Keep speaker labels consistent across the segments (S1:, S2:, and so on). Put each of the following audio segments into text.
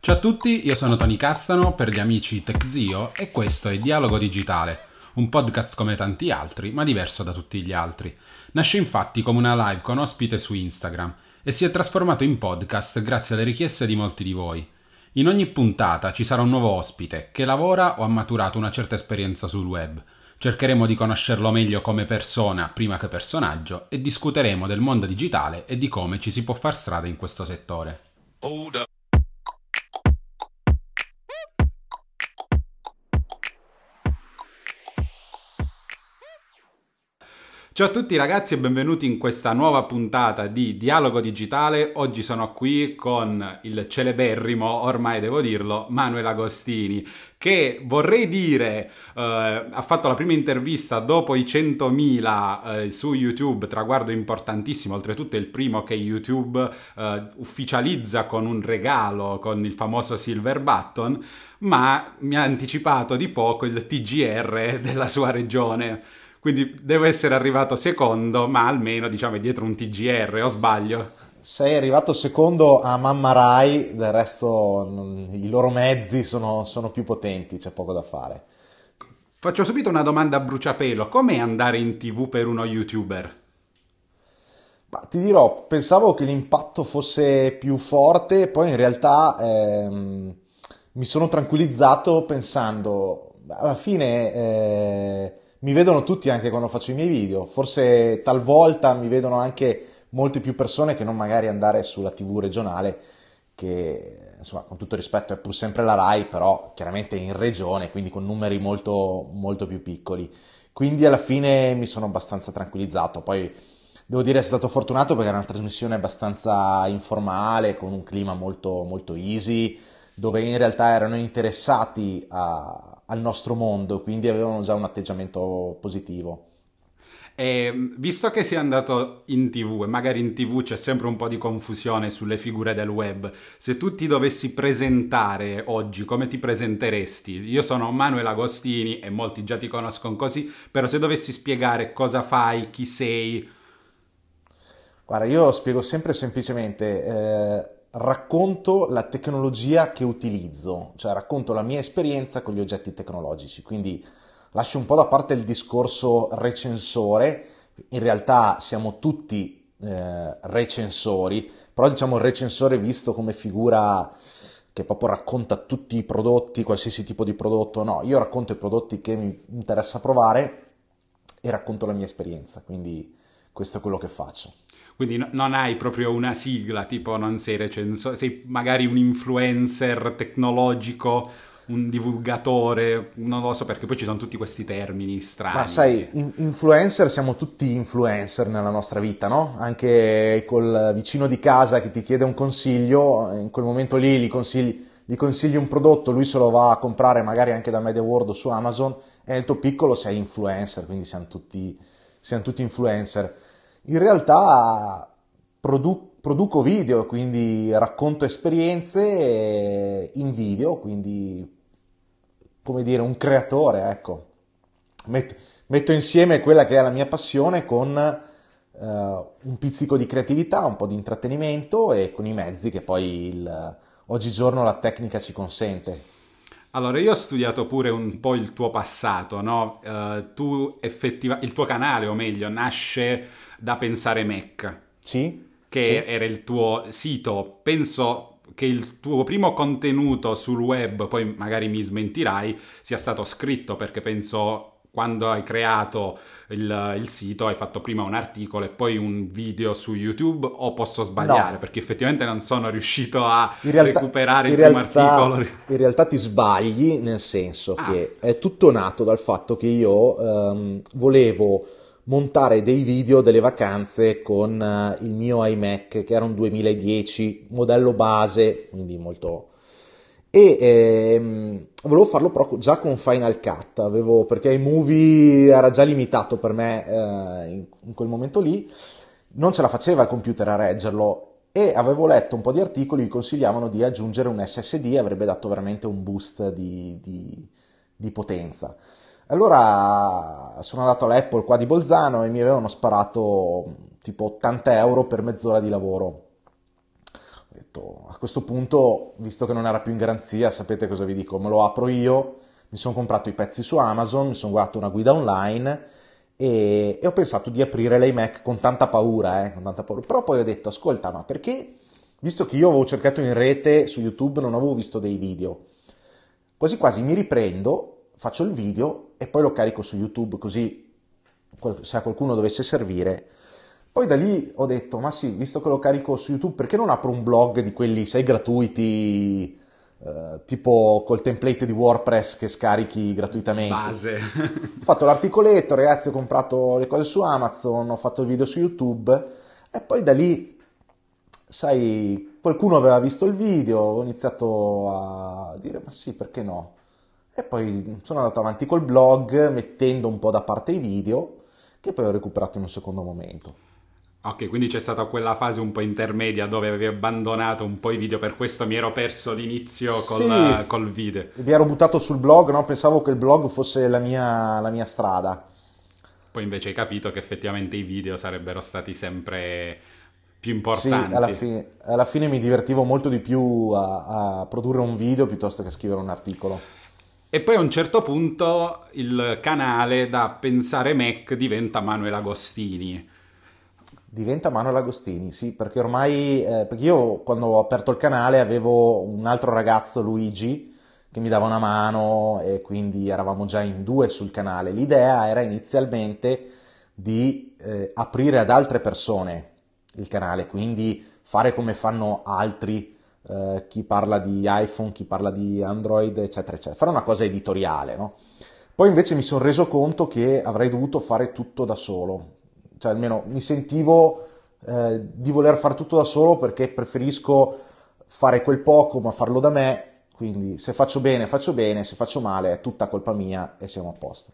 S1: Ciao a tutti, io sono Tony Castano per gli amici TechZio e questo è Dialogo Digitale, un podcast come tanti altri, ma diverso da tutti gli altri. Nasce infatti come una live con ospite su Instagram e si è trasformato in podcast grazie alle richieste di molti di voi. In ogni puntata ci sarà un nuovo ospite che lavora o ha maturato una certa esperienza sul web. Cercheremo di conoscerlo meglio come persona prima che personaggio e discuteremo del mondo digitale e di come ci si può far strada in questo settore. Ciao a tutti ragazzi e benvenuti in questa nuova puntata di Dialogo Digitale. Oggi sono qui con il celeberrimo, ormai devo dirlo, Manuel Agostini, che vorrei dire eh, ha fatto la prima intervista dopo i 100.000 eh, su YouTube, traguardo importantissimo, oltretutto è il primo che YouTube eh, ufficializza con un regalo, con il famoso Silver Button, ma mi ha anticipato di poco il TGR della sua regione. Quindi devo essere arrivato secondo, ma almeno diciamo dietro un TGR, o sbaglio?
S2: Sei arrivato secondo a Mamma Rai, del resto i loro mezzi sono, sono più potenti, c'è poco da fare.
S1: Faccio subito una domanda a bruciapelo, com'è andare in tv per uno youtuber?
S2: Ma ti dirò, pensavo che l'impatto fosse più forte, poi in realtà ehm, mi sono tranquillizzato pensando, alla fine eh, mi vedono tutti anche quando faccio i miei video, forse talvolta mi vedono anche molte più persone che non magari andare sulla TV regionale che insomma con tutto rispetto è pur sempre la RAI però chiaramente in regione quindi con numeri molto, molto più piccoli. Quindi alla fine mi sono abbastanza tranquillizzato. Poi devo dire essere stato fortunato perché era una trasmissione abbastanza informale con un clima molto, molto easy dove in realtà erano interessati a, al nostro mondo, quindi avevano già un atteggiamento positivo.
S1: E, visto che sei andato in tv e magari in tv c'è sempre un po' di confusione sulle figure del web, se tu ti dovessi presentare oggi, come ti presenteresti? Io sono Manuel Agostini e molti già ti conoscono così, però se dovessi spiegare cosa fai, chi sei...
S2: Guarda, io spiego sempre semplicemente, eh, racconto la tecnologia che utilizzo, cioè racconto la mia esperienza con gli oggetti tecnologici, quindi lascio un po' da parte il discorso recensore, in realtà siamo tutti eh, recensori, però diciamo il recensore visto come figura che proprio racconta tutti i prodotti, qualsiasi tipo di prodotto, no, io racconto i prodotti che mi interessa provare e racconto la mia esperienza, quindi questo è quello che faccio.
S1: Quindi no, non hai proprio una sigla, tipo non sei recensore, sei magari un influencer tecnologico, un divulgatore, non lo so perché poi ci sono tutti questi termini strani.
S2: Ma sai, in- influencer siamo tutti influencer nella nostra vita, no? Anche col vicino di casa che ti chiede un consiglio, in quel momento lì gli consigli, gli consigli un prodotto, lui se lo va a comprare magari anche da MediaWorld o su Amazon e nel tuo piccolo sei influencer, quindi siamo tutti, siamo tutti influencer in realtà produ- produco video, quindi racconto esperienze in video, quindi come dire un creatore, ecco. Metto, metto insieme quella che è la mia passione con uh, un pizzico di creatività, un po' di intrattenimento e con i mezzi che poi il, oggigiorno la tecnica ci consente.
S1: Allora, io ho studiato pure un po' il tuo passato, no? Uh, tu effettiva- il tuo canale, o meglio, nasce da Pensare Mac.
S2: Sì.
S1: Che
S2: sì.
S1: era il tuo sito. Penso che il tuo primo contenuto sul web, poi magari mi smentirai, sia stato scritto perché penso quando hai creato il, il, sito hai fatto prima un articolo e poi un video su YouTube o posso sbagliare? No. Perché effettivamente non sono riuscito a realtà, recuperare il
S2: realtà,
S1: primo articolo.
S2: In realtà ti sbagli nel senso ah. che è tutto nato dal fatto che io um, volevo montare dei video delle vacanze con uh, il mio iMac che era un 2010 modello base, quindi molto e ehm, volevo farlo però già con Final Cut, avevo, perché iMovie era già limitato per me eh, in, in, quel momento lì, non ce la faceva il computer a reggerlo. E avevo letto un po' di articoli che consigliavano di aggiungere un SSD, avrebbe dato veramente un boost di, di, di potenza. Allora sono andato all'Apple qua di Bolzano e mi avevano sparato tipo 80 euro per mezz'ora di lavoro detto, a questo punto, visto che non era più in garanzia, sapete cosa vi dico? Me lo apro io, mi sono comprato i pezzi su Amazon, mi sono guardato una guida online e, e ho pensato di aprire l'iMac con tanta paura, eh, con tanta paura. Però poi ho detto, ascolta, ma perché, visto che io avevo cercato in rete su YouTube, non avevo visto dei video, quasi quasi mi riprendo, faccio il video e poi lo carico su YouTube, così se a qualcuno dovesse servire. Poi da lì ho detto, ma sì, visto che lo carico su YouTube, perché non apro un blog di quelli, sai, gratuiti, eh, tipo col template di WordPress che scarichi gratuitamente?
S1: Base.
S2: ho fatto l'articoletto, ragazzi, ho comprato le cose su Amazon, ho fatto il video su YouTube e poi da lì, sai, qualcuno aveva visto il video, ho iniziato a dire, ma sì, perché no? E poi sono andato avanti col blog mettendo un po' da parte i video che poi ho recuperato in un secondo momento.
S1: Ok, quindi c'è stata quella fase un po' intermedia dove avevi abbandonato un po' i video, per questo mi ero perso l'inizio col, sì, col video.
S2: Mi ero buttato sul blog, no? pensavo che il blog fosse la mia, la mia strada.
S1: Poi invece hai capito che effettivamente i video sarebbero stati sempre più importanti.
S2: Sì, alla fine, alla fine mi divertivo molto di più a, a produrre un video piuttosto che a scrivere un articolo.
S1: E poi a un certo punto il canale da Pensare Mac diventa Manuel Agostini.
S2: Diventa Manuel Agostini, sì, perché ormai, eh, perché io quando ho aperto il canale avevo un altro ragazzo, Luigi, che mi dava una mano e quindi eravamo già in due sul canale. L'idea era inizialmente di eh, aprire ad altre persone il canale, quindi fare come fanno altri eh, chi parla di iPhone, chi parla di Android, eccetera, eccetera. Fare una cosa editoriale, no? Poi invece mi sono reso conto che avrei dovuto fare tutto da solo, cioè almeno mi sentivo eh, di voler fare tutto da solo perché preferisco fare quel poco ma farlo da me, quindi se faccio bene faccio bene, se faccio male è tutta colpa mia e siamo a posto.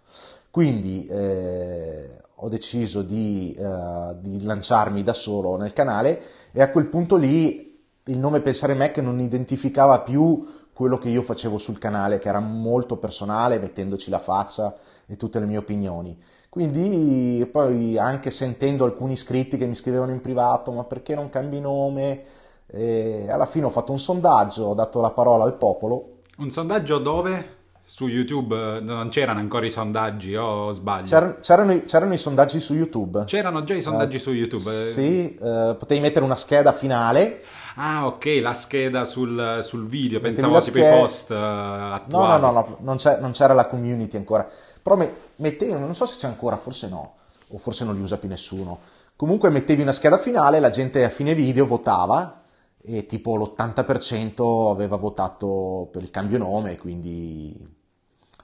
S2: Quindi eh, ho deciso di, eh, di lanciarmi da solo nel canale e a quel punto lì il nome Pensare Mac non identificava più quello che io facevo sul canale, che era molto personale, mettendoci la faccia e tutte le mie opinioni. Quindi poi anche sentendo alcuni iscritti che mi scrivevano in privato, ma perché non cambi nome? E alla fine ho fatto un sondaggio, ho dato la parola al popolo.
S1: Un sondaggio dove? Su YouTube non c'erano ancora i sondaggi o sbaglio?
S2: C'erano, c'erano, i, c'erano, i, sondaggi su YouTube.
S1: C'erano già i sondaggi uh, su YouTube?
S2: Sì, uh, potevi mettere una scheda finale
S1: Ah, ok, la scheda sul, sul video, pensavo tipo scheda... i post uh, attuali.
S2: No, no, no, no non, non, c'era la community ancora. Però me, mettevi, non so se c'è ancora, forse no, o forse non li usa più nessuno. Comunque mettevi una scheda finale, la gente a fine video votava e tipo l'80% aveva votato per il cambio nome, quindi,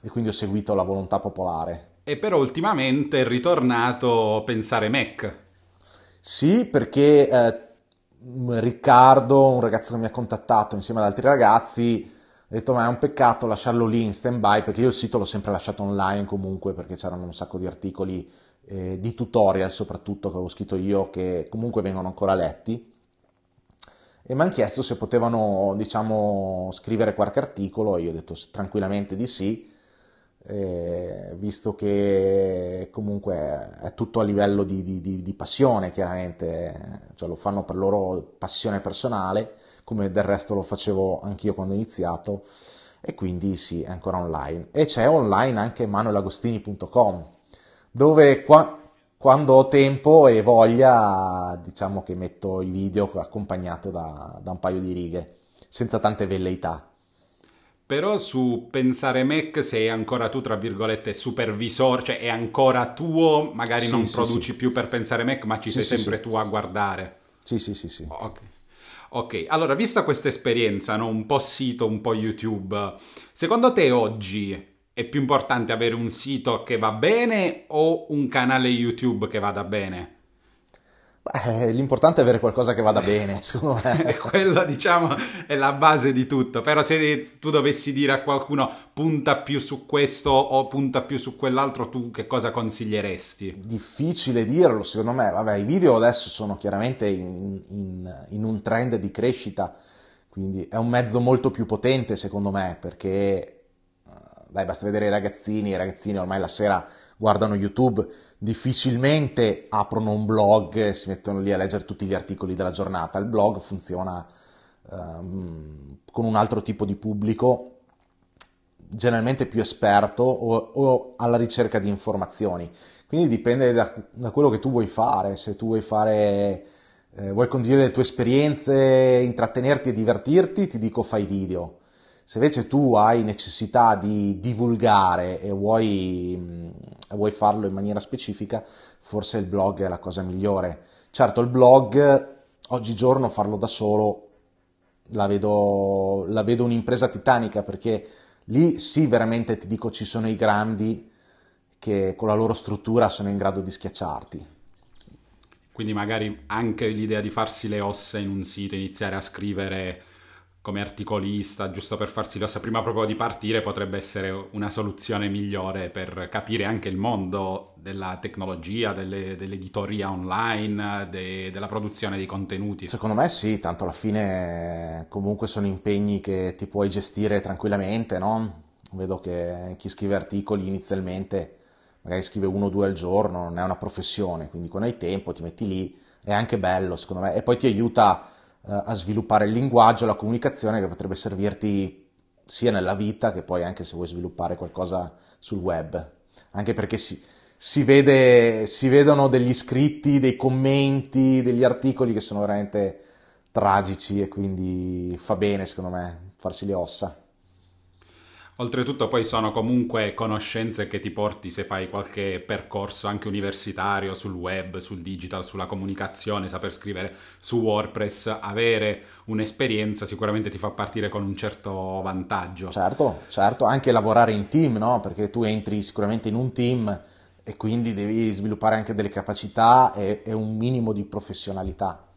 S2: e quindi ho seguito la volontà popolare.
S1: E però ultimamente è ritornato Pensare Mac.
S2: Sì, perché... Eh, Riccardo, un ragazzo che mi ha contattato insieme ad altri ragazzi, ha detto ma è un peccato lasciarlo lì in stand by perché io il sito l'ho sempre lasciato online comunque perché c'erano un sacco di articoli eh, di tutorial soprattutto che avevo scritto io che comunque vengono ancora letti. E mi hanno chiesto se potevano diciamo scrivere qualche articolo e io ho detto tranquillamente di sì eh, visto che comunque è tutto a livello di, di, di, passione, chiaramente, cioè lo fanno per loro passione personale, come del resto lo facevo anch'io quando ho iniziato, e quindi sì, è ancora online. E c'è online anche manuelagostini.com, dove qua, quando ho tempo e voglia, diciamo che metto i video accompagnato da, da un paio di righe, senza tante velleità.
S1: Però su Pensare Mac sei ancora tu, tra virgolette, supervisore, cioè è ancora tuo, magari sì, non sì, produci sì. più per Pensare Mac, ma ci sei sempre tu a guardare.
S2: Sì, sì, sì, sì.
S1: Ok. Ok, allora, vista questa esperienza, no? un po' sito, un po' YouTube, secondo te oggi è più importante avere un sito che va bene o un canale YouTube che vada bene?
S2: Beh, l'importante è avere qualcosa che vada bene, secondo me.
S1: Quello, diciamo, è la base di tutto. Però se tu dovessi dire a qualcuno punta più su questo o punta più su quell'altro, tu che cosa consiglieresti?
S2: Difficile dirlo, secondo me. Vabbè, i video adesso sono chiaramente in, in, in un trend di crescita, quindi è un mezzo molto più potente, secondo me, perché eh, dai, basta vedere i ragazzini, i ragazzini ormai la sera guardano YouTube difficilmente aprono un blog e si mettono lì a leggere tutti gli articoli della giornata. Il blog funziona ehm, con un altro tipo di pubblico, generalmente più esperto o, o alla ricerca di informazioni. Quindi dipende da, da, quello che tu vuoi fare, se tu vuoi fare, eh, vuoi condividere le tue esperienze, intrattenerti e divertirti, ti dico fai video. Se invece tu hai necessità di divulgare e vuoi, mh, vuoi farlo in maniera specifica, forse il blog è la cosa migliore. Certo, il blog, oggigiorno farlo da solo, la vedo, la vedo un'impresa titanica perché lì sì, veramente ti dico, ci sono i grandi che con la loro struttura sono in grado di schiacciarti.
S1: Quindi magari anche l'idea di farsi le ossa in un sito, iniziare a scrivere come articolista, giusto per farsi l'ossa prima proprio di partire, potrebbe essere una soluzione migliore per capire anche il mondo della tecnologia, delle, dell'editoria online, de, della produzione dei contenuti.
S2: Secondo me sì, tanto alla fine comunque sono impegni che ti puoi gestire tranquillamente, no? Vedo che chi scrive articoli inizialmente magari scrive uno o due al giorno, non è una professione, quindi quando hai tempo ti metti lì, è anche bello secondo me, e poi ti aiuta eh, a sviluppare il linguaggio, la comunicazione che potrebbe servirti sia nella vita che poi anche se vuoi sviluppare qualcosa sul web, anche perché si, si, vede, si vedono degli scritti, dei commenti, degli articoli che sono veramente tragici e quindi fa bene secondo me farsi le ossa.
S1: Oltretutto poi sono comunque conoscenze che ti porti se fai qualche percorso anche universitario sul web, sul digital, sulla comunicazione, saper scrivere su WordPress, avere un'esperienza sicuramente ti fa partire con un certo vantaggio.
S2: Certo, certo, anche lavorare in team, no? Perché tu entri sicuramente in un team e quindi devi sviluppare anche delle capacità e, e un minimo di professionalità.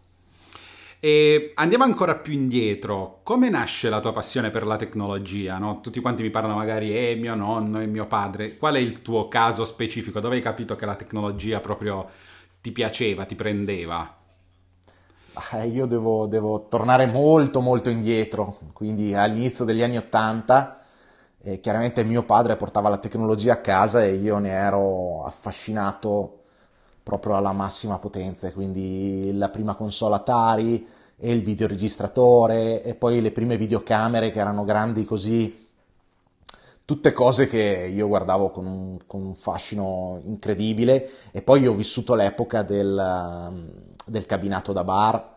S1: E andiamo ancora più indietro, come nasce la tua passione per la tecnologia? No? Tutti quanti mi parlano magari, eh, mio nonno e mio padre. Qual è il tuo caso specifico? Dove hai capito che la tecnologia proprio ti piaceva, ti prendeva?
S2: Eh, io devo, devo, tornare molto molto indietro, quindi all'inizio degli anni Ottanta. Eh, chiaramente mio padre portava la tecnologia a casa e io ne ero affascinato proprio alla massima potenza, quindi la prima console Atari e il videoregistratore e poi le prime videocamere che erano grandi così, tutte cose che io guardavo con un, con un fascino incredibile. E poi ho vissuto l'epoca del, del cabinato da bar,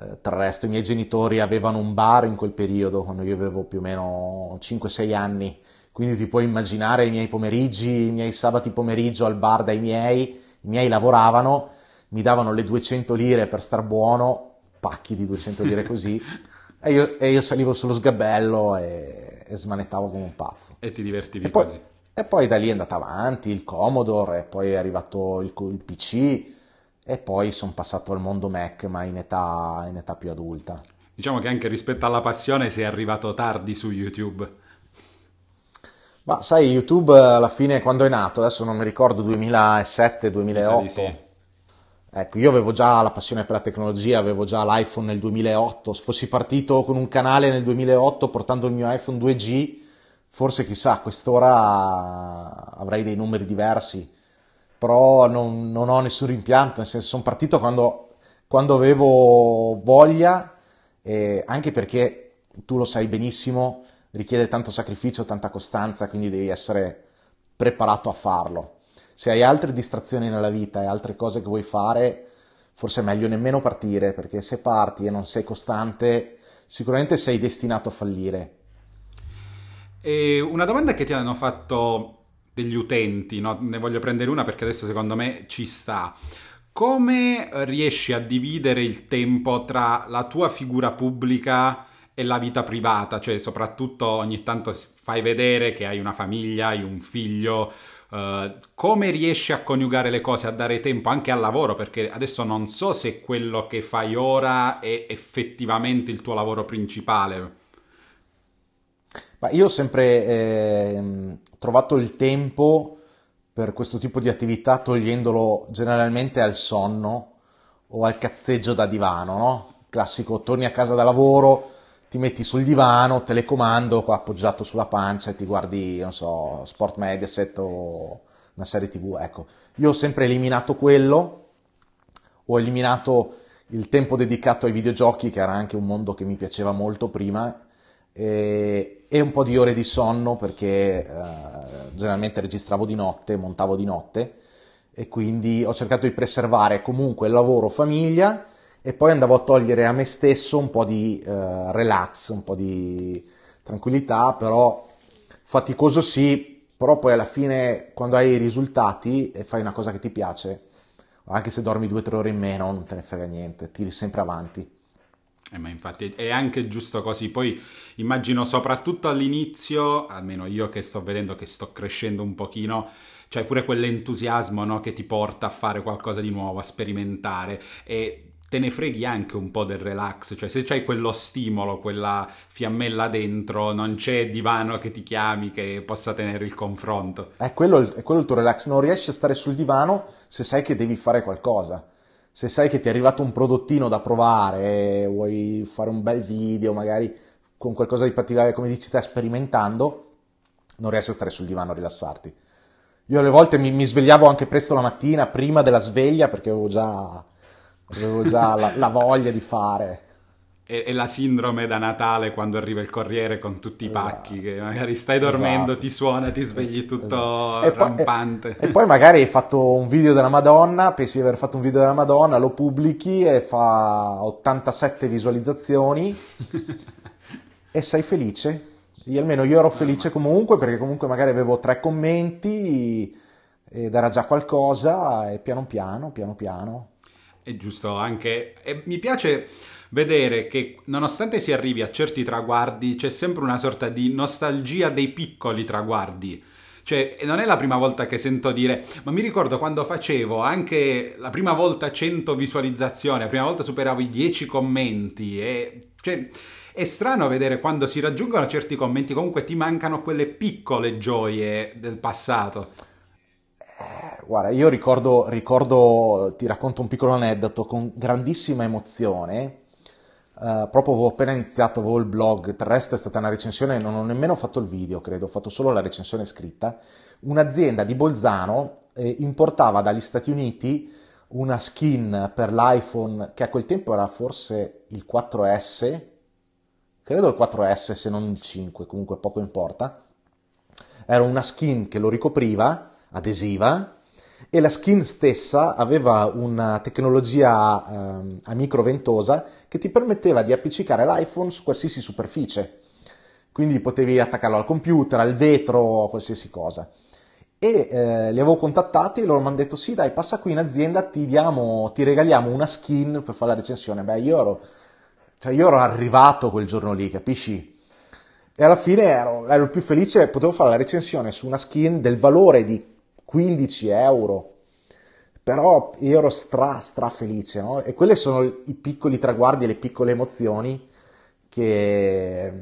S2: eh, tra il resto i miei genitori avevano un bar in quel periodo, quando io avevo più o meno 5-6 anni, quindi ti puoi immaginare i miei pomeriggi, i miei sabati pomeriggio al bar dai miei, i miei lavoravano, mi davano le 200 lire per star buono, pacchi di 200 lire così, e, io, e, io, salivo sullo sgabello e, e, smanettavo come un pazzo.
S1: E ti divertivi
S2: e poi,
S1: così.
S2: E poi da lì è andata avanti il Commodore, e poi è arrivato il, il PC, e poi sono passato al mondo Mac, ma in età, in età più adulta.
S1: Diciamo che anche rispetto alla passione sei arrivato tardi su YouTube.
S2: Ma sai, YouTube alla fine quando è nato, adesso non mi ricordo 2007-2008. Sì. Ecco, io avevo già la passione per la tecnologia, avevo già l'iPhone nel 2008. Se fossi partito con un canale nel 2008 portando il mio iPhone 2G, forse chissà, a quest'ora avrei dei numeri diversi. Però non, non ho nessun rimpianto, nel senso sono partito quando, quando avevo voglia, eh, anche perché tu lo sai benissimo, richiede tanto sacrificio, tanta costanza, quindi devi essere preparato a farlo. Se hai altre distrazioni nella vita e altre cose che vuoi fare, forse è meglio nemmeno partire, perché se parti e non sei costante, sicuramente sei destinato a fallire.
S1: E una domanda che ti hanno fatto degli utenti, no? ne voglio prendere una perché adesso secondo me ci sta. Come riesci a dividere il tempo tra la tua figura pubblica e la vita privata, cioè soprattutto ogni tanto fai vedere che hai una famiglia, hai un figlio, uh, come riesci a coniugare le cose, a dare tempo anche al lavoro, perché adesso non so se quello che fai ora è effettivamente il tuo lavoro principale.
S2: Ma io ho sempre eh, trovato il tempo per questo tipo di attività togliendolo generalmente al sonno o al cazzeggio da divano, no? Classico, torni a casa da lavoro, ti metti sul divano, telecomando appoggiato sulla pancia e ti guardi, non so, Sport Mediaset o una serie tv. Ecco, io ho sempre eliminato quello, ho eliminato il tempo dedicato ai videogiochi, che era anche un mondo che mi piaceva molto prima, e, e un po' di ore di sonno perché eh, generalmente registravo di notte, montavo di notte e quindi ho cercato di preservare comunque lavoro, famiglia e poi andavo a togliere a me stesso un po' di eh, relax, un po' di tranquillità, però faticoso sì, però poi alla fine quando hai i risultati e fai una cosa che ti piace, anche se dormi due o tre ore in meno, non te ne frega niente, tiri sempre avanti.
S1: Eh, ma infatti è anche giusto così. Poi immagino soprattutto all'inizio, almeno io che sto vedendo che sto crescendo un pochino, c'è pure quell'entusiasmo no, che ti porta a fare qualcosa di nuovo, a sperimentare e te ne freghi anche un po' del relax, cioè se c'hai quello stimolo, quella fiammella dentro, non c'è divano che ti chiami che possa tenere il confronto.
S2: È quello, è quello il tuo relax, non riesci a stare sul divano se sai che devi fare qualcosa. Se sai che ti è arrivato un prodottino da provare, vuoi fare un bel video, magari con qualcosa di particolare, come dici te, sperimentando, non riesci a stare sul divano a rilassarti. Io alle volte mi, mi svegliavo anche presto la mattina, prima della sveglia, perché avevo già avevo già la, la voglia di fare.
S1: È, la sindrome da Natale quando arriva il corriere con tutti i pacchi, che magari stai dormendo, esatto. ti suona, ti svegli tutto esatto. rampante.
S2: E poi, e, e poi magari hai fatto un video della Madonna, pensi di aver fatto un video della Madonna, lo pubblichi e fa 87 visualizzazioni e sei felice. Io almeno io ero felice comunque perché comunque magari avevo tre commenti ed era già qualcosa e piano piano, piano piano
S1: è giusto anche... E mi piace vedere che nonostante si arrivi a certi traguardi c'è sempre una sorta di nostalgia dei piccoli traguardi. Cioè, non è la prima volta che sento dire, ma mi ricordo quando facevo anche la prima volta 100 visualizzazioni, la prima volta superavo i 10 commenti e... Cioè, è strano vedere quando si raggiungono certi commenti, comunque ti mancano quelle piccole gioie del passato.
S2: Guarda, io ricordo, ricordo, ti racconto un piccolo aneddoto con grandissima emozione. Uh, proprio avevo appena iniziato, avevo il blog, del resto è stata una recensione, non ho nemmeno fatto il video, credo, ho fatto solo la recensione scritta. Un'azienda di Bolzano eh, importava dagli Stati Uniti una skin per l'iPhone che a quel tempo era forse il 4S, credo il 4S se non il 5, comunque poco importa. Era una skin che lo ricopriva, adesiva, e la skin stessa aveva una tecnologia eh, a microventosa che ti permetteva di appiccicare l'iPhone su qualsiasi superficie. Quindi potevi attaccarlo al computer, al vetro, a qualsiasi cosa. E eh, li avevo contattati e loro mi hanno detto sì dai passa qui in azienda, ti, diamo, ti regaliamo una skin per fare la recensione. Beh io ero, cioè io ero arrivato quel giorno lì, capisci? E alla fine ero, ero più felice, potevo fare la recensione su una skin del valore di 15 euro. Però io ero stra, stra felice, no? E quelli sono i piccoli traguardi e le piccole emozioni che,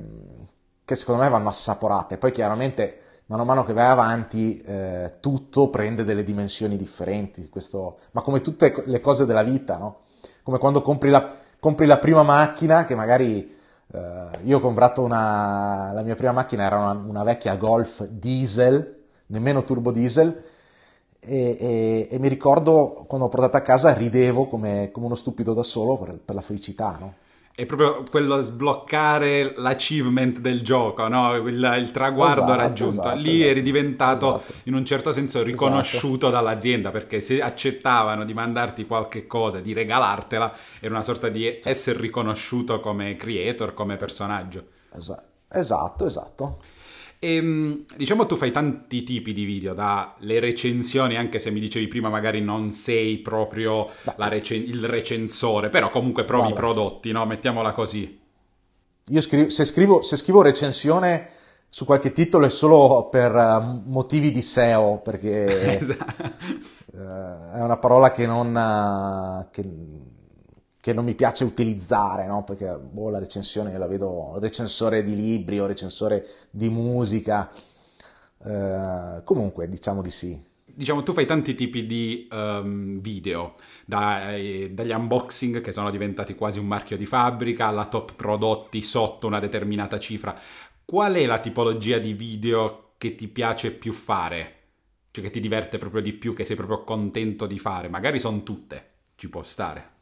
S2: che secondo me vanno assaporate. Poi chiaramente, mano a mano che vai avanti, eh, tutto prende delle dimensioni differenti. Questo... Ma come tutte le cose della vita, no? Come quando compri la, compri la prima macchina, che magari Uh, io ho comprato una, la mia prima macchina era una, una, vecchia Golf diesel, nemmeno turbo diesel, e, e, e, mi ricordo quando ho portato a casa ridevo come, come uno stupido da solo per, per, la felicità, no?
S1: È proprio quello sbloccare l'achievement del gioco, no? il, il traguardo esatto, raggiunto. Esatto, Lì esatto, eri diventato esatto. in un certo senso riconosciuto esatto. dall'azienda perché se accettavano di mandarti qualche cosa, di regalartela, era una sorta di essere riconosciuto come creator, come personaggio.
S2: Esatto, esatto.
S1: E, ehm, diciamo tu fai tanti tipi di video, dalle recensioni, anche se mi dicevi prima magari non sei proprio recen- il recensore, però comunque provi i prodotti, no? Mettiamola così.
S2: Io scrivo, se, scrivo, se scrivo recensione su qualche titolo è solo per uh, motivi di SEO, perché esatto. è una parola che non... Che che non mi piace utilizzare, no? perché boh, la recensione la vedo recensore di libri o recensore di musica, eh, comunque diciamo di sì.
S1: Diciamo, tu fai tanti tipi di um, video, dai, dagli unboxing che sono diventati quasi un marchio di fabbrica, alla top prodotti sotto una determinata cifra. Qual è la tipologia di video che ti piace più fare? Cioè che ti diverte proprio di più, che sei proprio contento di fare? Magari sono tutte, ci può stare.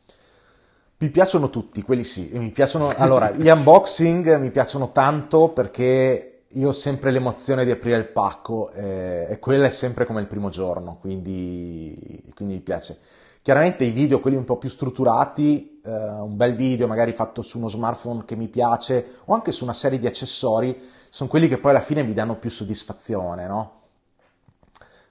S2: Mi piacciono tutti, quelli sì. Mi piacciono, allora, gli unboxing mi piacciono tanto perché io ho sempre l'emozione di aprire il pacco eh, e quella è sempre come il primo giorno, quindi, quindi mi piace. Chiaramente i video, quelli un po' più strutturati, eh, un bel video magari fatto su uno smartphone che mi piace o anche su una serie di accessori, sono quelli che poi alla fine mi danno più soddisfazione, no?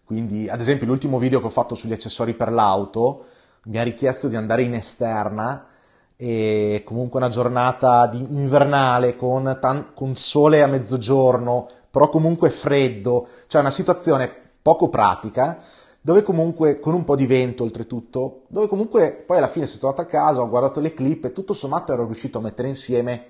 S2: Quindi, ad esempio, l'ultimo video che ho fatto sugli accessori per l'auto mi ha richiesto di andare in esterna e comunque una giornata invernale con, tan- con sole a mezzogiorno, però comunque freddo, cioè una situazione poco pratica dove comunque con un po' di vento oltretutto, dove comunque poi alla fine sono tornato a casa, ho guardato le clip e tutto sommato ero riuscito a mettere insieme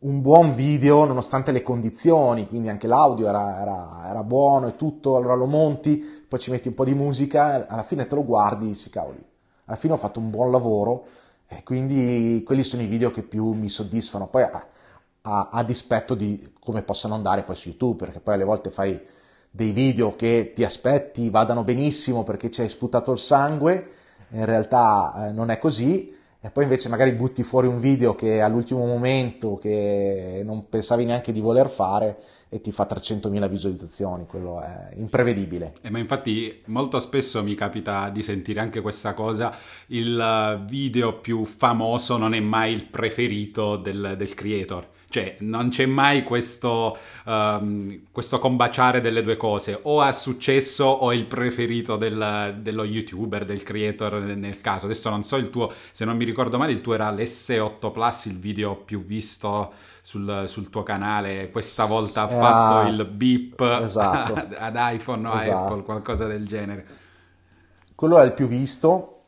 S2: un buon video nonostante le condizioni, quindi anche l'audio era, era, era buono e tutto, allora lo monti, poi ci metti un po' di musica, alla fine te lo guardi e dici cavoli, alla fine ho fatto un buon lavoro e quindi quelli sono i video che più mi soddisfano, poi a, a, a dispetto di come possano andare poi su YouTube, perché poi alle volte fai dei video che ti aspetti vadano benissimo perché ci hai sputato il sangue, in realtà eh, non è così, e poi invece magari butti fuori un video che all'ultimo momento che non pensavi neanche di voler fare e ti fa 300.000 visualizzazioni, quello è imprevedibile.
S1: Eh, ma infatti molto spesso mi capita di sentire anche questa cosa, il video più famoso non è mai il preferito del, del creator cioè, non c'è mai questo, um, questo, combaciare delle due cose. O ha successo o è il preferito del, dello youtuber, del creator nel caso. Adesso non so il tuo, se non mi ricordo male, il tuo era l'S8 Plus, il video più visto sul, sul tuo canale. Questa volta ha fatto il beep esatto. ad iPhone o esatto. Apple, qualcosa del genere.
S2: Quello è il più visto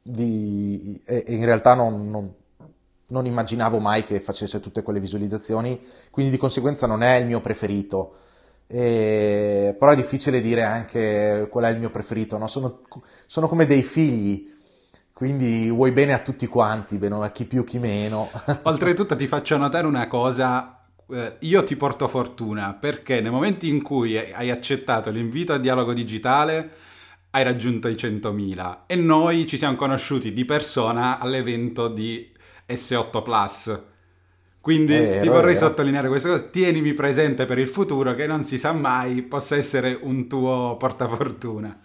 S2: di... e in realtà non, non non immaginavo mai che facesse tutte quelle visualizzazioni, quindi di conseguenza non è il mio preferito. E... però è difficile dire anche qual è il mio preferito, no? sono, sono, come dei figli, quindi vuoi bene a tutti quanti, a chi più chi meno.
S1: Oltretutto ti faccio notare una cosa, eh, io ti porto fortuna perché nel momento in cui hai accettato l'invito a dialogo digitale hai raggiunto i 100.000 e noi ci siamo conosciuti di persona all'evento di S8 Plus. Quindi eh, ti vorrei sottolineare questa cosa, tienimi presente per il futuro che non si sa mai possa essere un tuo portafortuna.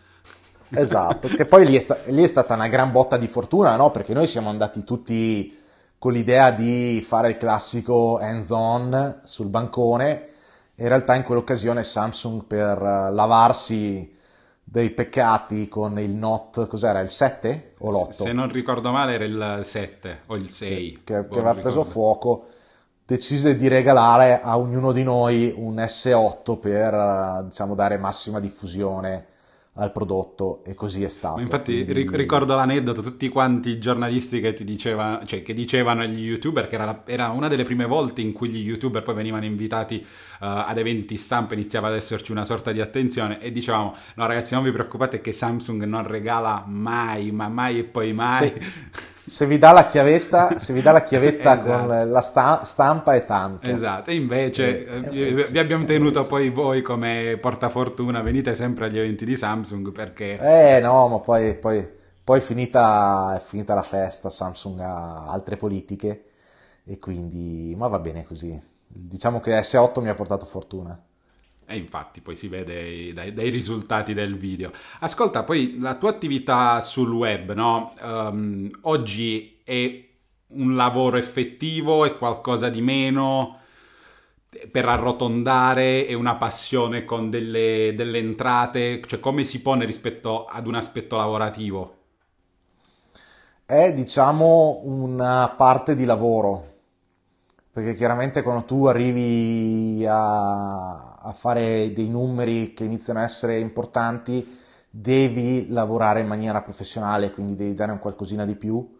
S2: Esatto, che poi lì è, sta- lì è stata una gran botta di fortuna, no? Perché noi siamo andati tutti con l'idea di fare il classico hands-on sul bancone. In realtà in quell'occasione Samsung per lavarsi dei peccati con il Note, cos'era, il 7 o l'8?
S1: Se non ricordo male era il 7 o il 6.
S2: Che, che aveva preso fuoco, decise di regalare a ognuno di noi un S8 per diciamo, dare massima diffusione al prodotto e così è stato. Ma
S1: infatti Quindi... ricordo l'aneddoto, tutti quanti i giornalisti che ti dicevano, cioè che dicevano agli youtuber che era, la, era, una delle prime volte in cui gli youtuber poi venivano invitati uh, ad eventi stampa, iniziava ad esserci una sorta di attenzione e dicevamo no ragazzi non vi preoccupate che Samsung non regala mai, ma mai e poi mai.
S2: Sì. se vi dà la chiavetta, se vi dà la chiavetta esatto. con la sta- stampa è tanto.
S1: Esatto, e invece eh, eh, vi abbiamo tenuto poi voi come portafortuna, venite sempre agli eventi di Samsung perché...
S2: Eh no, ma poi, poi, poi finita, è finita la festa, Samsung ha altre politiche e quindi... ma va bene così. Diciamo che S8 mi ha portato fortuna.
S1: E infatti poi si vede dai, dai, risultati del video. Ascolta, poi la tua attività sul web, no? Um, oggi è un lavoro effettivo, è qualcosa di meno? Per arrotondare è una passione con delle, delle entrate? Cioè come si pone rispetto ad un aspetto lavorativo?
S2: È diciamo una parte di lavoro, perché chiaramente quando tu arrivi a, a, fare dei numeri che iniziano a essere importanti, devi lavorare in maniera professionale, quindi devi dare un qualcosina di più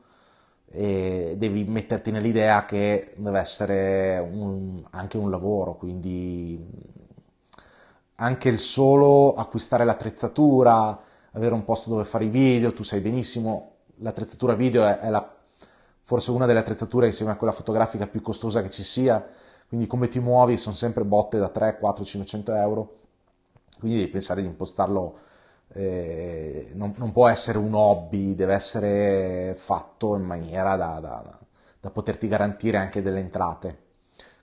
S2: e devi metterti nell'idea che deve essere un, anche un lavoro, quindi anche il solo acquistare l'attrezzatura, avere un posto dove fare i video, tu sai benissimo, l'attrezzatura video è, è la forse una delle attrezzature insieme a quella fotografica più costosa che ci sia, quindi come ti muovi sono sempre botte da 3, 4, 500 euro, quindi devi pensare di impostarlo eh, non, non, può essere un hobby, deve essere fatto in maniera da, da, da poterti garantire anche delle entrate.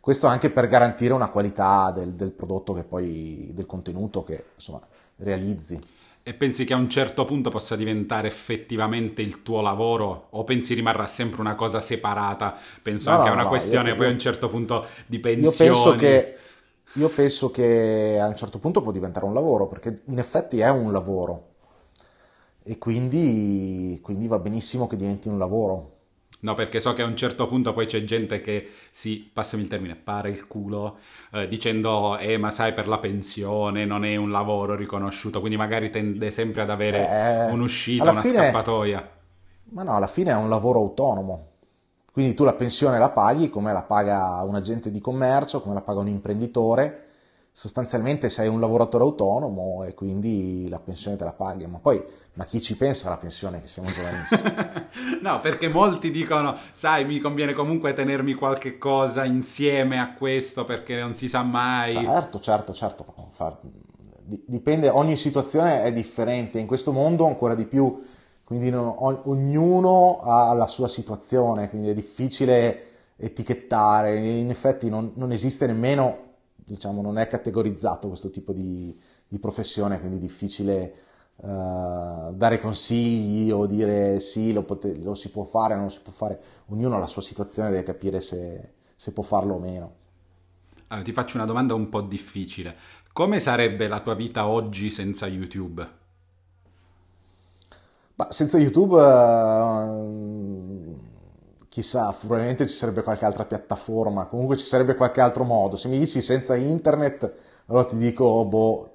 S2: Questo anche per garantire una qualità del, del prodotto che poi, del contenuto che insomma realizzi.
S1: E pensi che a un certo punto possa diventare effettivamente il tuo lavoro o pensi rimarrà sempre una cosa separata? Penso no, anche no, a una no, questione io, poi a un certo punto di pensioni.
S2: Io penso, che, io penso che a un certo punto può diventare un lavoro, perché in effetti è un lavoro e quindi, quindi va benissimo che diventi un lavoro.
S1: No, perché so che a un certo punto poi c'è gente che si, passami il termine, pare il culo, eh, dicendo, eh, ma sai, per la pensione non è un lavoro riconosciuto, quindi magari tende sempre ad avere eh, un'uscita, una fine, scappatoia.
S2: Ma no, alla fine è un lavoro autonomo. Quindi tu la pensione la paghi come la paga un agente di commercio, come la paga un imprenditore. Sostanzialmente sei un lavoratore autonomo e quindi la pensione te la paghi. Ma poi ma chi ci pensa alla pensione che siamo giovanissimi?
S1: no, perché molti dicono, sai, mi conviene comunque tenermi qualche cosa insieme a questo perché non si sa mai.
S2: Certo, certo, certo. Dipende, ogni situazione è differente. In questo mondo ancora di più, quindi non, ognuno ha la sua situazione, quindi è difficile etichettare. In effetti non, non esiste nemmeno, diciamo, non è categorizzato questo tipo di, di professione, quindi è difficile uh, dare consigli o dire sì, lo, pote- lo, si può fare o non si può fare. Ognuno ha la sua situazione, deve capire se, se può farlo o meno.
S1: Allora, ti faccio una domanda un po' difficile. Come sarebbe la tua vita oggi senza YouTube?
S2: Ma senza YouTube, uh, chissà, probabilmente ci sarebbe qualche altra piattaforma, comunque ci sarebbe qualche altro modo. Se mi dici senza internet, allora ti dico, boh,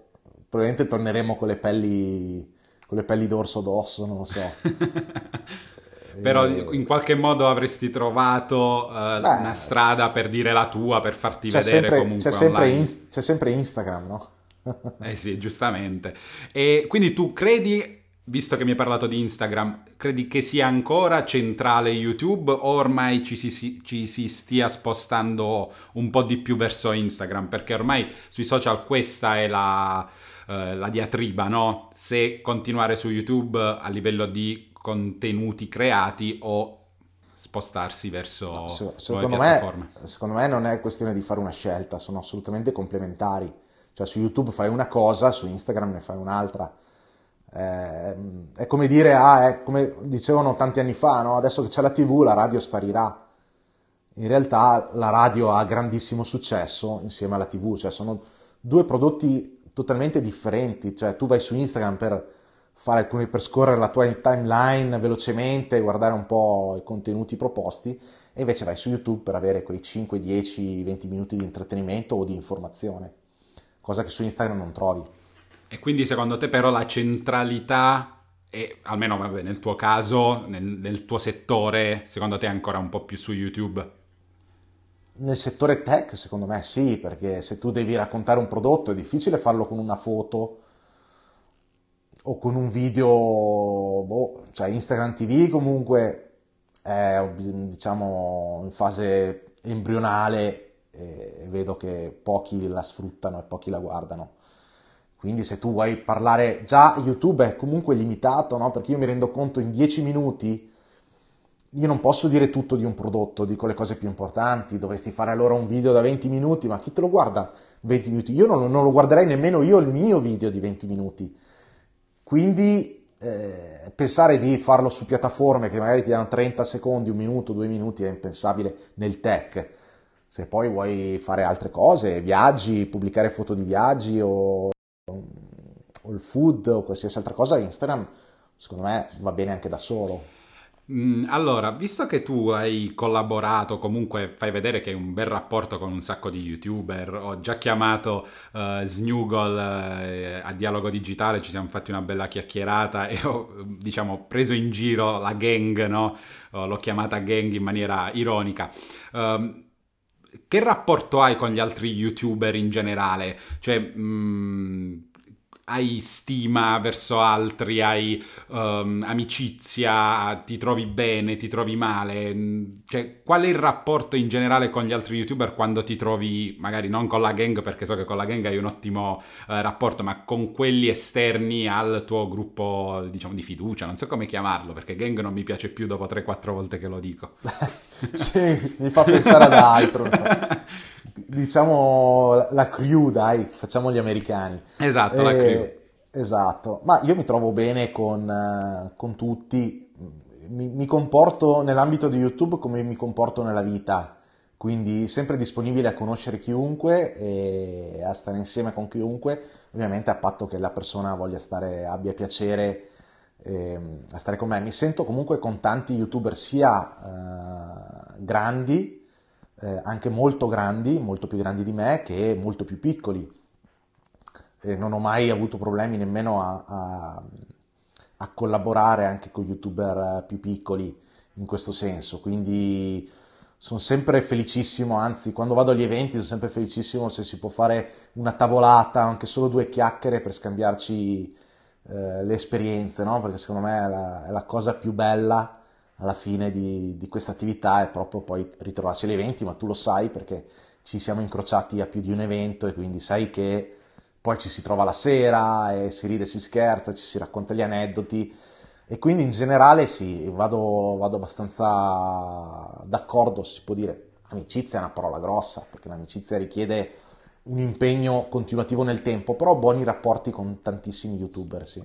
S2: probabilmente torneremo con le pelli, con le pelli d'orso d'osso, non lo so.
S1: Però e... in qualche modo avresti trovato uh, una strada per dire la tua, per farti vedere sempre, comunque
S2: c'è sempre, in, c'è sempre Instagram, no?
S1: eh sì, giustamente. E quindi tu credi visto che mi hai parlato di Instagram, credi che sia ancora centrale YouTube o ormai ci si, ci si, stia spostando un po' di più verso Instagram? Perché ormai sui social questa è la, eh, la diatriba, no? Se continuare su YouTube a livello di contenuti creati o spostarsi verso no, se, secondo
S2: me, secondo me non è questione di fare una scelta, sono assolutamente complementari. Cioè su YouTube fai una cosa, su Instagram ne fai un'altra. Eh, è come dire, ah, è come dicevano tanti anni fa, no? adesso che c'è la TV la radio sparirà. In realtà la radio ha grandissimo successo insieme alla TV, cioè sono due prodotti totalmente differenti, cioè tu vai su Instagram per fare alcuni, per scorrere la tua timeline velocemente, guardare un po' i contenuti proposti, e invece vai su YouTube per avere quei 5, 10, 20 minuti di intrattenimento o di informazione, cosa che su Instagram non trovi.
S1: E quindi secondo te però la centralità, è, almeno vabbè, nel tuo caso, nel, nel tuo settore, secondo te è ancora un po' più su YouTube?
S2: Nel settore tech, secondo me sì, perché se tu devi raccontare un prodotto è difficile farlo con una foto o con un video, boh, cioè Instagram TV comunque è diciamo in fase embrionale e vedo che pochi la sfruttano e pochi la guardano. Quindi se tu vuoi parlare, già YouTube è comunque limitato, no? Perché io mi rendo conto in 10 minuti io non posso dire tutto di un prodotto, dico le cose più importanti, dovresti fare allora un video da 20 minuti, ma chi te lo guarda 20 minuti? Io non, non lo guarderei nemmeno io il mio video di 20 minuti. Quindi eh, pensare di farlo su piattaforme che magari ti danno 30 secondi, un minuto, due minuti è impensabile nel tech. Se poi vuoi fare altre cose, viaggi, pubblicare foto di viaggi o, o il food o qualsiasi altra cosa, Instagram secondo me va bene anche da solo.
S1: Mm, allora, visto che tu hai collaborato, comunque fai vedere che hai un bel rapporto con un sacco di youtuber, ho già chiamato uh, Snugol uh, a Dialogo Digitale, ci siamo fatti una bella chiacchierata e ho, diciamo, preso in giro la gang, no? Uh, l'ho chiamata gang in maniera ironica. Um, che rapporto hai con gli altri youtuber in generale? Cioè, mh, mm, hai stima verso altri, hai um, amicizia, ti trovi bene, ti trovi male? Cioè, qual è il rapporto in generale con gli altri youtuber quando ti trovi, magari non con la gang, perché so che con la gang hai un ottimo uh, rapporto, ma con quelli esterni al tuo gruppo, diciamo, di fiducia? Non so come chiamarlo, perché gang non mi piace più dopo 3-4 volte che lo dico.
S2: sì, mi fa pensare ad altro. diciamo la crew, dai, facciamo gli americani.
S1: Esatto, eh, la crew.
S2: Esatto, ma io mi trovo bene con, uh, con tutti, mi, mi, comporto nell'ambito di YouTube come mi comporto nella vita, quindi sempre disponibile a conoscere chiunque e a stare insieme con chiunque, ovviamente a patto che la persona voglia stare, abbia piacere eh, a stare con me. Mi sento comunque con tanti YouTuber sia uh, grandi, eh, anche molto grandi, molto più grandi di me, che molto più piccoli. E non ho mai avuto problemi nemmeno a, a, a collaborare anche con youtuber più piccoli in questo senso, quindi sono sempre felicissimo, anzi quando vado agli eventi sono sempre felicissimo se si può fare una tavolata, anche solo due chiacchiere per scambiarci eh, le esperienze, no? perché secondo me è la, è la cosa più bella alla fine di, di questa attività è proprio poi ritrovarsi agli eventi, ma tu lo sai perché ci siamo incrociati a più di un evento e quindi sai che poi ci si trova la sera e si ride, si scherza, ci si racconta gli aneddoti e quindi in generale sì, vado, vado abbastanza d'accordo, si può dire, amicizia è una parola grossa perché l'amicizia richiede un impegno continuativo nel tempo, però buoni rapporti con tantissimi youtuber, sì.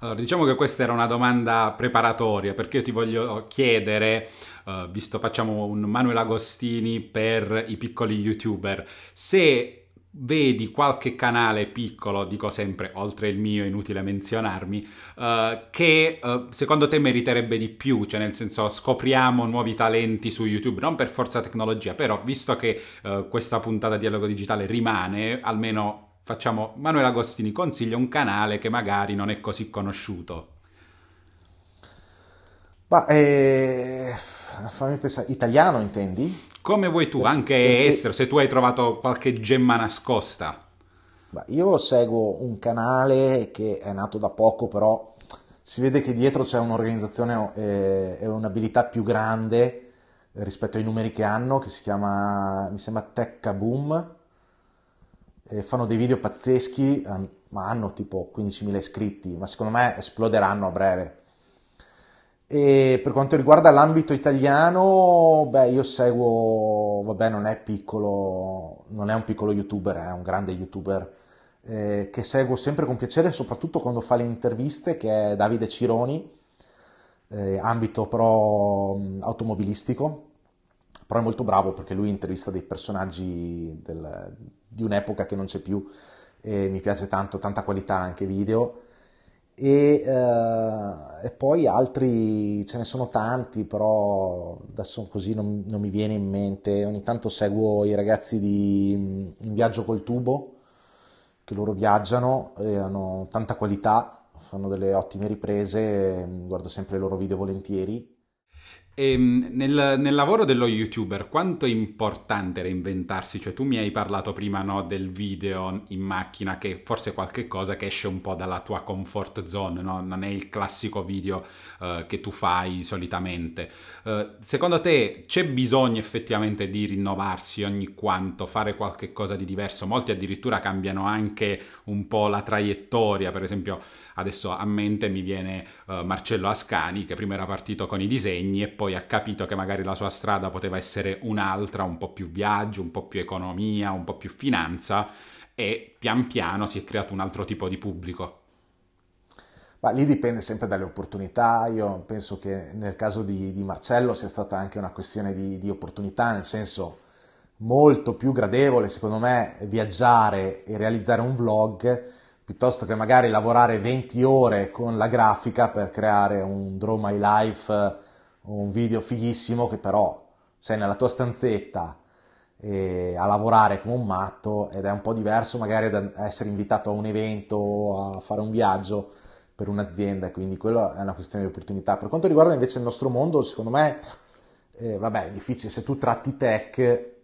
S1: Allora, diciamo che questa era una domanda preparatoria perché io ti voglio chiedere, uh, visto facciamo un Manuel Agostini per i piccoli youtuber, se vedi qualche canale piccolo, dico sempre, oltre il mio, inutile menzionarmi, uh, che uh, secondo te meriterebbe di più, cioè nel senso scopriamo nuovi talenti su YouTube, non per forza tecnologia, però visto che uh, questa puntata di dialogo digitale rimane, almeno facciamo Manuel Agostini consiglia un canale che magari non è così conosciuto.
S2: Ma eh, fammi pensare, italiano intendi?
S1: Come vuoi tu, anche perché... estero, se tu hai trovato qualche gemma nascosta.
S2: Beh, io seguo un canale che è nato da poco, però si vede che dietro c'è un'organizzazione e eh, un'abilità più grande rispetto ai numeri che hanno, che si chiama, mi sembra Tech Boom eh, fanno dei video pazzeschi, eh, ma hanno tipo 15.000 iscritti, ma secondo me esploderanno a breve. E per quanto riguarda l'ambito italiano, beh, io seguo, vabbè, non è piccolo, non è un piccolo youtuber, è un grande youtuber eh, che seguo sempre con piacere, soprattutto quando fa le interviste, che è Davide Cironi, eh, ambito però automobilistico, però è molto bravo perché lui intervista dei personaggi del, di un'epoca che non c'è più e mi piace tanto, tanta qualità anche video. E, eh, e, poi altri ce ne sono tanti, però adesso così non, non, mi viene in mente. Ogni tanto seguo i ragazzi di In Viaggio col Tubo, che loro viaggiano e hanno tanta qualità, fanno delle ottime riprese, guardo sempre i loro video volentieri
S1: e ehm, nel, nel, lavoro dello youtuber, quanto è importante reinventarsi? Cioè, tu mi hai parlato prima no, del video in macchina, che forse è qualcosa che esce un po' dalla tua comfort zone, no? non è il classico video uh, che tu fai solitamente. Uh, secondo te c'è bisogno effettivamente di rinnovarsi ogni quanto, fare qualcosa di diverso? Molti addirittura cambiano anche un po' la traiettoria, per esempio adesso a mente mi viene uh, Marcello Ascani, che prima era partito con i disegni e poi poi ha capito che magari la sua strada poteva essere un'altra, un po' più viaggio, un po' più economia, un po' più finanza e pian piano si è creato un altro tipo di pubblico.
S2: Ma lì dipende sempre dalle opportunità, io penso che nel caso di, di Marcello sia stata anche una questione di, di opportunità, nel senso molto più gradevole secondo me viaggiare e realizzare un vlog piuttosto che magari lavorare 20 ore con la grafica per creare un Draw My Life un video fighissimo che però sei nella tua stanzetta e a lavorare come un matto ed è un po' diverso magari da essere invitato a un evento a fare un viaggio per un'azienda, quindi quello è una questione di opportunità. Per quanto riguarda invece il nostro mondo, secondo me, eh, vabbè, è difficile, se tu tratti tech, eh,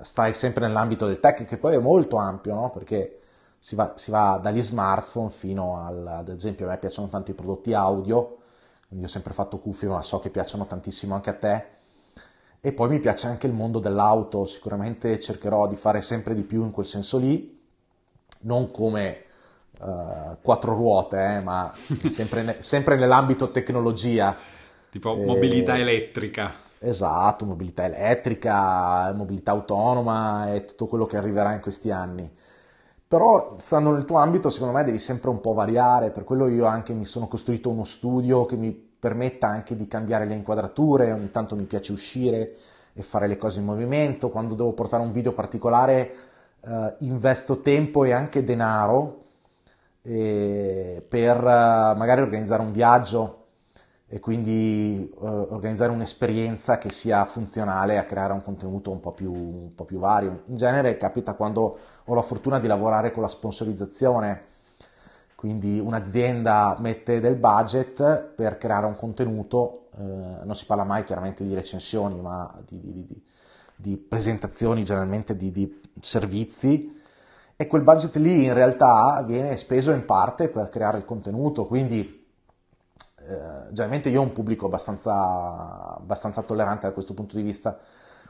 S2: stai sempre nell'ambito del tech, che poi è molto ampio, no? Perché si va, si va dagli smartphone fino al, ad esempio a me piacciono tanto i prodotti audio, quindi ho sempre fatto cuffie ma so che piacciono tantissimo anche a te. E poi mi piace anche il mondo dell'auto, sicuramente cercherò di fare sempre di più in quel senso lì, non come uh, quattro ruote, eh, ma sempre, ne, sempre, nell'ambito tecnologia.
S1: Tipo eh, mobilità elettrica.
S2: Esatto, mobilità elettrica, mobilità autonoma e tutto quello che arriverà in questi anni. Però stando nel tuo ambito, secondo me devi sempre un po' variare, per quello io anche mi sono costruito uno studio che mi permetta anche di cambiare le inquadrature, ogni tanto mi piace uscire e fare le cose in movimento, quando devo portare un video particolare eh, investo tempo e anche denaro eh, per eh, magari organizzare un viaggio e quindi eh, organizzare un'esperienza che sia funzionale a creare un contenuto un po, più, un po' più vario. In genere capita quando ho la fortuna di lavorare con la sponsorizzazione, quindi un'azienda mette del budget per creare un contenuto, eh, non si parla mai chiaramente di recensioni, ma di, di, di, di presentazioni generalmente di servizi. E quel budget lì in realtà viene speso in parte per creare il contenuto, quindi eh, generalmente io ho un pubblico abbastanza, abbastanza tollerante da questo punto di vista.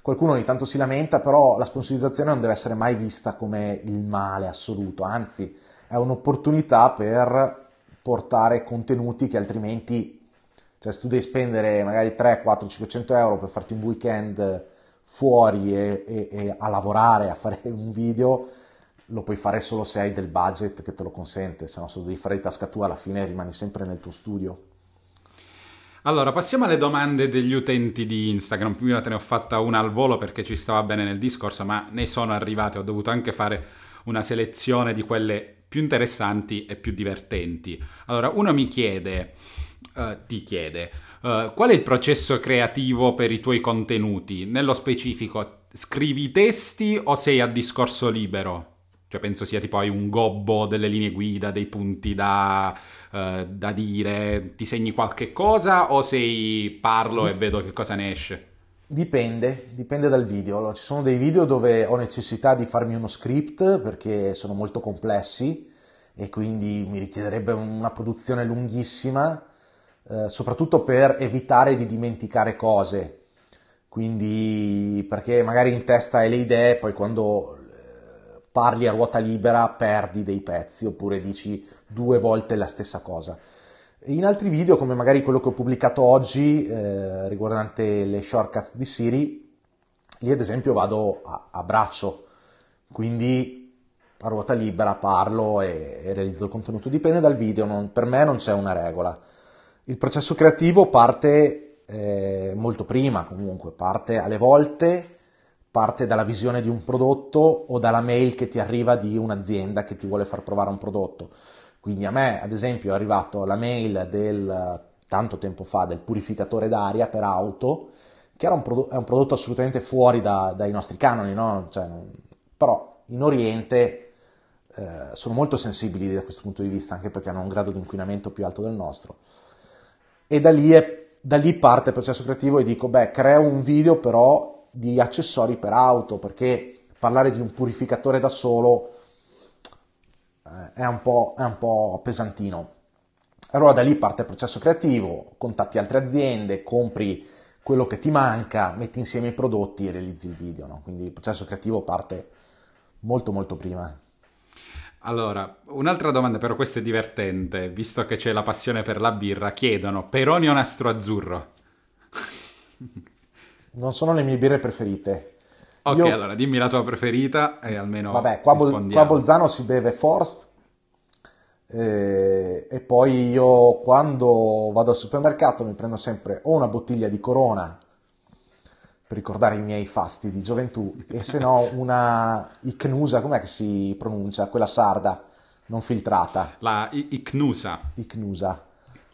S2: Qualcuno ogni tanto si lamenta, però la sponsorizzazione non deve essere mai vista come il male assoluto, anzi è un'opportunità per portare contenuti che altrimenti, cioè se tu devi spendere magari 3, 4, 500 euro per farti un weekend fuori e, e, e a lavorare, a fare un video, lo puoi fare solo se hai del budget che te lo consente, se no se lo devi fare di tasca tua alla fine rimani sempre nel tuo studio.
S1: Allora, passiamo alle domande degli utenti di Instagram. Prima te ne ho fatta una al volo perché ci stava bene nel discorso, ma ne sono arrivate. Ho dovuto anche fare una selezione di quelle più interessanti e più divertenti. Allora, uno mi chiede, uh, ti chiede, uh, qual è il processo creativo per i tuoi contenuti? Nello specifico, scrivi testi o sei a discorso libero? Cioè penso sia tipo hai un gobbo delle linee guida, dei punti da, uh, da dire, ti segni qualche cosa o sei parlo e vedo che cosa ne esce?
S2: Dipende, dipende dal video. Allora, ci sono dei video dove ho necessità di farmi uno script perché sono molto complessi e quindi mi richiederebbe una produzione lunghissima, eh, soprattutto per evitare di dimenticare cose. Quindi perché magari in testa hai le idee, poi quando parli a ruota libera perdi dei pezzi oppure dici due volte la stessa cosa. In altri video, come magari quello che ho pubblicato oggi eh, riguardante le shortcuts di Siri, lì ad esempio vado a, a braccio, quindi a ruota libera parlo e, e, realizzo il contenuto. Dipende dal video, non, per me non c'è una regola. Il processo creativo parte eh, molto prima comunque, parte alle volte parte dalla visione di un prodotto o dalla mail che ti arriva di un'azienda che ti vuole far provare un prodotto. Quindi a me, ad esempio, è arrivato la mail del tanto tempo fa del purificatore d'aria per auto, che un prodotto, è un prodotto assolutamente fuori da, dai nostri canoni, no? cioè, però in Oriente eh, sono molto sensibili da questo punto di vista, anche perché hanno un grado di inquinamento più alto del nostro. E da lì, è, da lì parte il processo creativo e dico, beh, creo un video però di accessori per auto, perché parlare di un purificatore da solo eh, è, un è, un po', pesantino. Allora da lì parte il processo creativo, contatti altre aziende, compri quello che ti manca, metti insieme i prodotti e realizzi il video. No? Quindi il processo creativo parte molto molto prima.
S1: Allora, un'altra domanda, però questa è divertente, visto che c'è la passione per la birra, chiedono Peroni o Nastro Azzurro?
S2: non sono le mie birre preferite.
S1: Ok, Io... allora dimmi la tua preferita e almeno
S2: Vabbè, qua, Bol- qua Bolzano si beve Forst e... e poi io quando vado al supermercato mi prendo sempre o una bottiglia di Corona per ricordare i miei fasti di gioventù e se no una Icnusa, com'è che si pronuncia? Quella sarda, non filtrata.
S1: La Icnusa.
S2: Icnusa.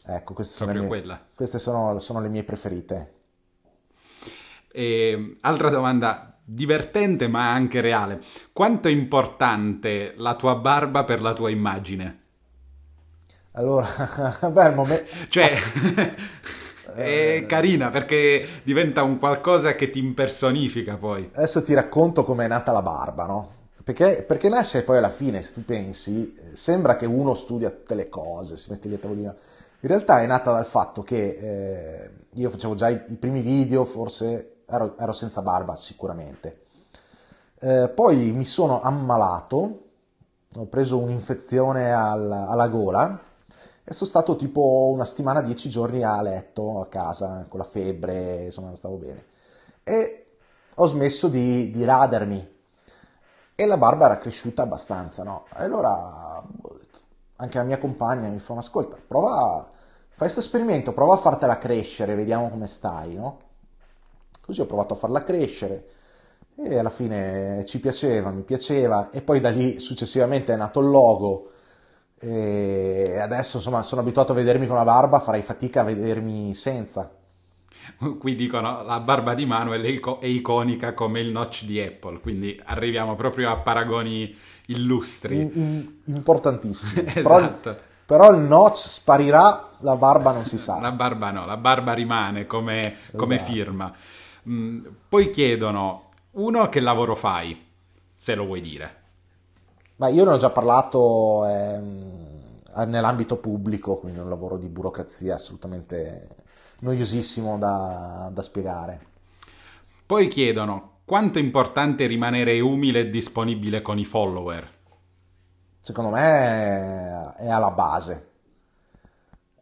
S2: Ecco, queste, sono le, mie, queste sono, sono le mie preferite.
S1: E, altra domanda divertente ma anche reale. Quanto è importante la tua barba per la tua immagine?
S2: Allora, beh, il momento...
S1: cioè, è carina perché diventa un qualcosa che ti impersonifica poi.
S2: Adesso ti racconto com'è nata la barba, no? Perché, perché, nasce poi alla fine, se tu pensi, eh, sembra che uno studia tutte le cose, si mette lì a tavolino. In realtà è nata dal fatto che eh, io facevo già i, i, primi video, forse ero, ero senza barba sicuramente. Eh, poi mi sono ammalato, ho preso un'infezione al, alla gola e sono stato tipo una settimana, dieci giorni a letto, a casa, con la febbre, insomma non stavo bene. E ho smesso di, di radermi e la barba era cresciuta abbastanza, no? Allora anche la mia compagna mi fa, ascolta, prova, fai questo esperimento, prova a fartela crescere, vediamo come stai, no? Così ho provato a farla crescere e alla fine ci piaceva, mi piaceva e poi da lì successivamente è nato il logo e adesso insomma sono abituato a vedermi con la barba, farei fatica a vedermi senza.
S1: Qui dicono la barba di Manuel è iconica come il notch di Apple, quindi arriviamo proprio a paragoni illustri. In,
S2: importantissimi. esatto. Però, però, il notch sparirà, la barba non si sa.
S1: La barba no, la barba rimane come, esatto. come firma. Mm, poi chiedono, uno, che lavoro fai? Se lo vuoi dire.
S2: Ma io ne ho già parlato ehm, nell'ambito pubblico, quindi è un lavoro di burocrazia assolutamente noiosissimo da, da spiegare.
S1: Poi chiedono quanto è importante rimanere umile e disponibile con i follower.
S2: Secondo me è alla base.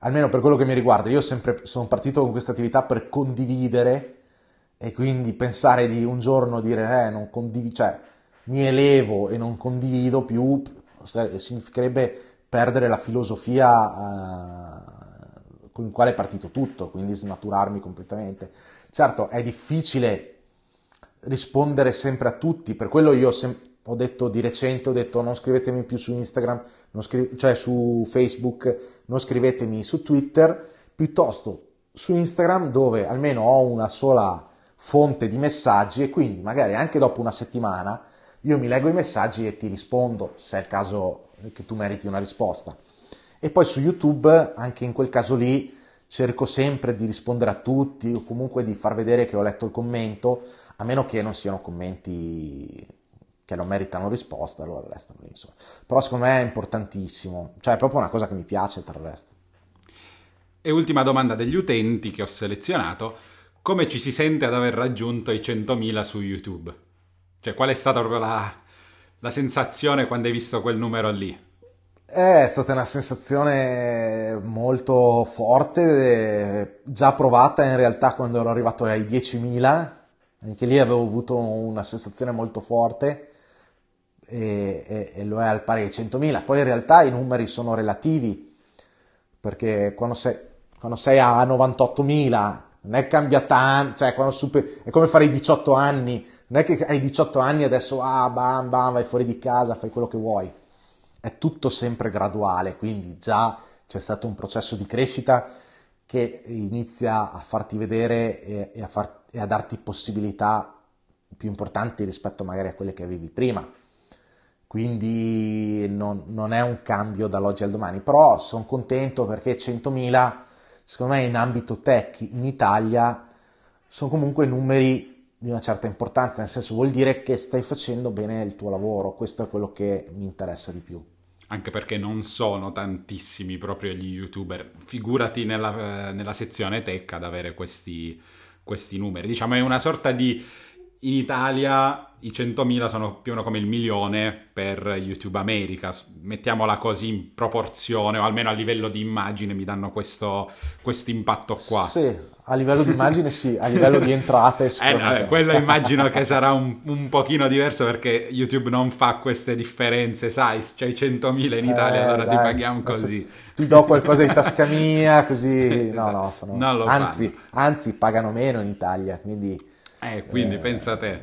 S2: Almeno per quello che mi riguarda, io sempre sono partito con questa attività per condividere e quindi pensare di un giorno dire eh, non condivido, cioè mi elevo e non condivido più significherebbe perdere la filosofia uh, con il quale è partito tutto, quindi snaturarmi completamente. Certo, è difficile rispondere sempre a tutti, per quello io sem- ho detto di recente, ho detto non scrivetemi più su Instagram, scri- cioè su Facebook, non scrivetemi su Twitter, piuttosto su Instagram dove almeno ho una sola fonte di messaggi e quindi magari anche dopo una settimana io mi leggo i messaggi e ti rispondo se è il caso che tu meriti una risposta. E poi su YouTube, anche in quel caso lì, cerco sempre di rispondere a tutti o comunque di far vedere che ho letto il commento, a meno che non siano commenti che non meritano risposta, allora restano lì. Insomma. Però secondo me è importantissimo, cioè è proprio una cosa che mi piace tra il resto.
S1: E ultima domanda degli utenti che ho selezionato, come ci si sente ad aver raggiunto i 100.000 su YouTube? Cioè qual è stata proprio la, la sensazione quando hai visto quel numero lì?
S2: È stata una sensazione molto forte, già provata in realtà quando ero arrivato ai 10.000, anche lì avevo avuto una sensazione molto forte e, e, e lo è al pari ai 100.000. Poi in realtà i numeri sono relativi, perché quando sei, quando sei a 98.000 non è che cambia tanto, cioè quando super, è come fare i 18 anni, non è che hai 18 anni e adesso ah, bam, bam, vai fuori di casa, fai quello che vuoi è tutto sempre graduale, quindi già c'è stato un processo di crescita che inizia a farti vedere e, e, a, far, e a, darti possibilità più importanti rispetto magari a quelle che avevi prima. Quindi non, non è un cambio dall'oggi al domani, però sono contento perché 100.000, secondo me in ambito tech in Italia, sono comunque numeri di una certa importanza, nel senso vuol dire che stai facendo bene il tuo lavoro, questo è quello che mi interessa di più.
S1: Anche perché non sono tantissimi proprio gli youtuber, figurati nella, nella sezione tech ad avere questi, questi numeri. Diciamo è una sorta di... In Italia i 100.000 sono più o meno come il milione per YouTube America, mettiamola così in proporzione, o almeno a livello di immagine mi danno questo impatto qua.
S2: Sì, a livello di immagine sì, a livello di entrate
S1: eh, no, quello immagino che sarà un, un, pochino diverso perché YouTube non fa queste differenze, sai, c'hai 100.000 in Italia, eh, allora dai, ti paghiamo così.
S2: Ti do qualcosa di tasca mia, così... No, no, sono... anzi, anzi, pagano meno in Italia, quindi...
S1: Eh, quindi eh, pensa a te.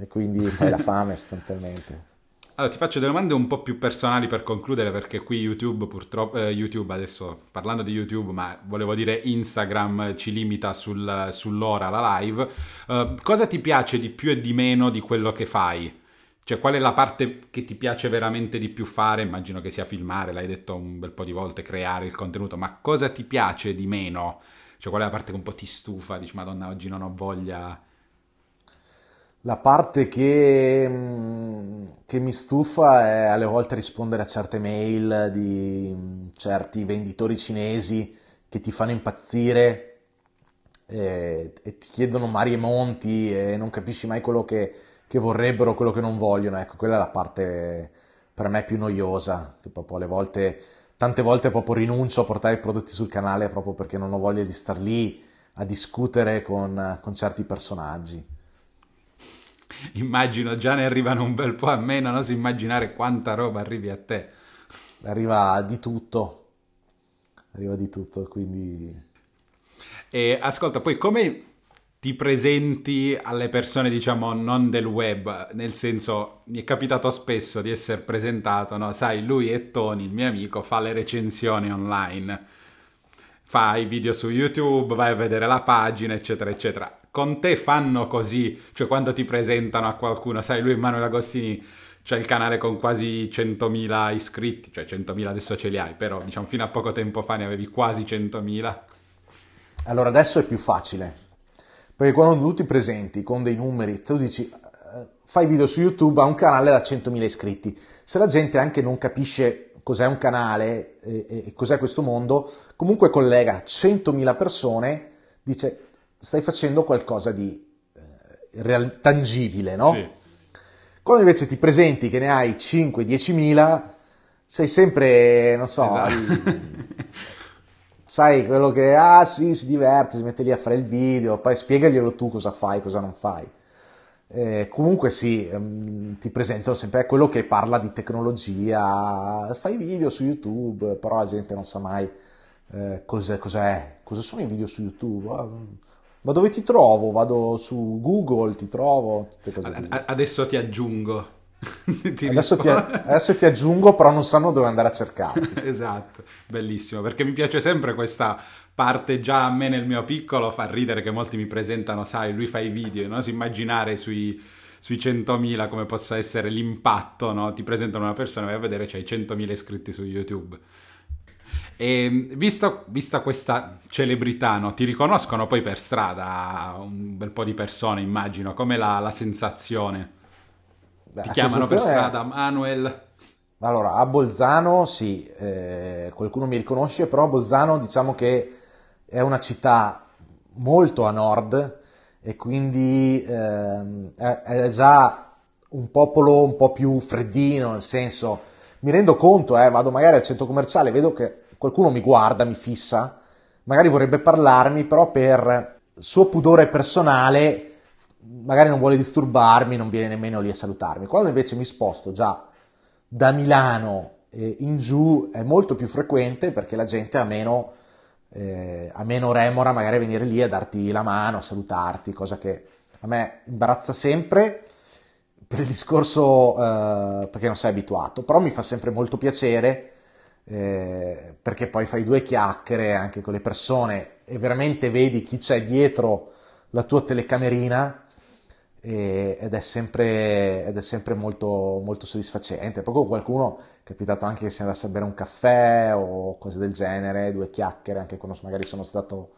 S2: E quindi fai la fame sostanzialmente.
S1: Allora, ti faccio delle domande un po' più personali per concludere, perché qui YouTube, purtroppo, eh, YouTube adesso parlando di YouTube, ma volevo dire Instagram ci limita sul, sull'ora la live. Uh, cosa ti piace di più e di meno di quello che fai? Cioè, qual è la parte che ti piace veramente di più fare? Immagino che sia filmare, l'hai detto un bel po' di volte, creare il contenuto, ma cosa ti piace di meno? Cioè, qual è la parte che un po' ti stufa? Dici, madonna, oggi non ho voglia
S2: La parte che, mm, che mi stufa è alle volte rispondere a certe mail di mm, certi venditori cinesi che ti fanno impazzire e, e ti chiedono mari e monti e non capisci mai quello che, che vorrebbero, quello che non vogliono. Ecco, quella è la parte per me più noiosa, che proprio alle volte, tante volte proprio rinuncio a portare i prodotti sul canale proprio perché non ho voglia di star lì a discutere con, con certi personaggi.
S1: Immagino già ne arrivano un bel po' a me, non oso immaginare quanta roba arrivi a te.
S2: Arriva di tutto, arriva di tutto, quindi...
S1: E ascolta, poi come ti presenti alle persone, diciamo, non del web? Nel senso, mi è capitato spesso di essere presentato, no? Sai, lui è Tony, il mio amico, fa le recensioni online, fa i video su YouTube, vai a vedere la pagina, eccetera, eccetera con te fanno così, cioè quando ti presentano a qualcuno, sai, lui Emanuele Agostini c'è il canale con quasi 100.000 iscritti, cioè 100.000 adesso ce li hai, però diciamo fino a poco tempo fa ne avevi quasi 100.000.
S2: Allora adesso è più facile, perché quando tu ti presenti con dei numeri, tu dici eh, fai video su YouTube a un canale da 100.000 iscritti, se la gente anche non capisce cos'è un canale e, e cos'è questo mondo, comunque collega 100.000 persone, dice stai facendo qualcosa di eh, real- tangibile, no? Sì. Quando invece ti presenti che ne hai 5-10 mila, sei sempre, non so, esatto. sai quello che, ah sì, si diverte, si mette lì a fare il video, poi spiegaglielo tu cosa fai, cosa non fai. Eh, comunque sì, ehm, ti presentano sempre quello che parla di tecnologia, fai video su YouTube, però la gente non sa mai eh, cos'è, cos'è, cosa sono i video su YouTube. Ah, ma dove ti trovo? Vado su Google, ti trovo, tutte cose così.
S1: Adesso ti aggiungo.
S2: ti adesso, ti, adesso, ti, aggiungo, però non sanno dove andare a cercare.
S1: esatto, bellissimo, perché mi piace sempre questa parte già a me nel mio piccolo, fa ridere che molti mi presentano, sai, lui fa i video, no? Si immaginare sui, sui 100.000 come possa essere l'impatto, no? Ti presentano una persona, vai a vedere, c'hai 100.000 iscritti su YouTube. E visto, vista questa celebrità, no, ti riconoscono poi per strada un bel po' di persone, immagino, come la, la sensazione? Beh, ti chiamano per strada è... Manuel?
S2: Allora, a Bolzano sì, eh, qualcuno mi riconosce, però Bolzano diciamo che è una città molto a nord e quindi eh, è, è già un popolo un po' più freddino, nel senso mi rendo conto, eh, vado magari al centro commerciale, vedo che qualcuno mi guarda, mi fissa, magari vorrebbe parlarmi, però per suo pudore personale magari non vuole disturbarmi, non viene nemmeno lì a salutarmi. Quando invece mi sposto già da Milano in giù è molto più frequente perché la gente ha meno, eh, ha meno remora magari a venire lì a darti la mano, a salutarti, cosa che a me imbarazza sempre il discorso eh, perché non sei abituato, però mi fa sempre molto piacere eh, perché poi fai due chiacchiere anche con le persone e veramente vedi chi c'è dietro la tua telecamerina e, ed è sempre, ed è sempre molto, molto soddisfacente. Con qualcuno è capitato anche che si andasse a bere un caffè o cose del genere, due chiacchiere, anche quando magari sono stato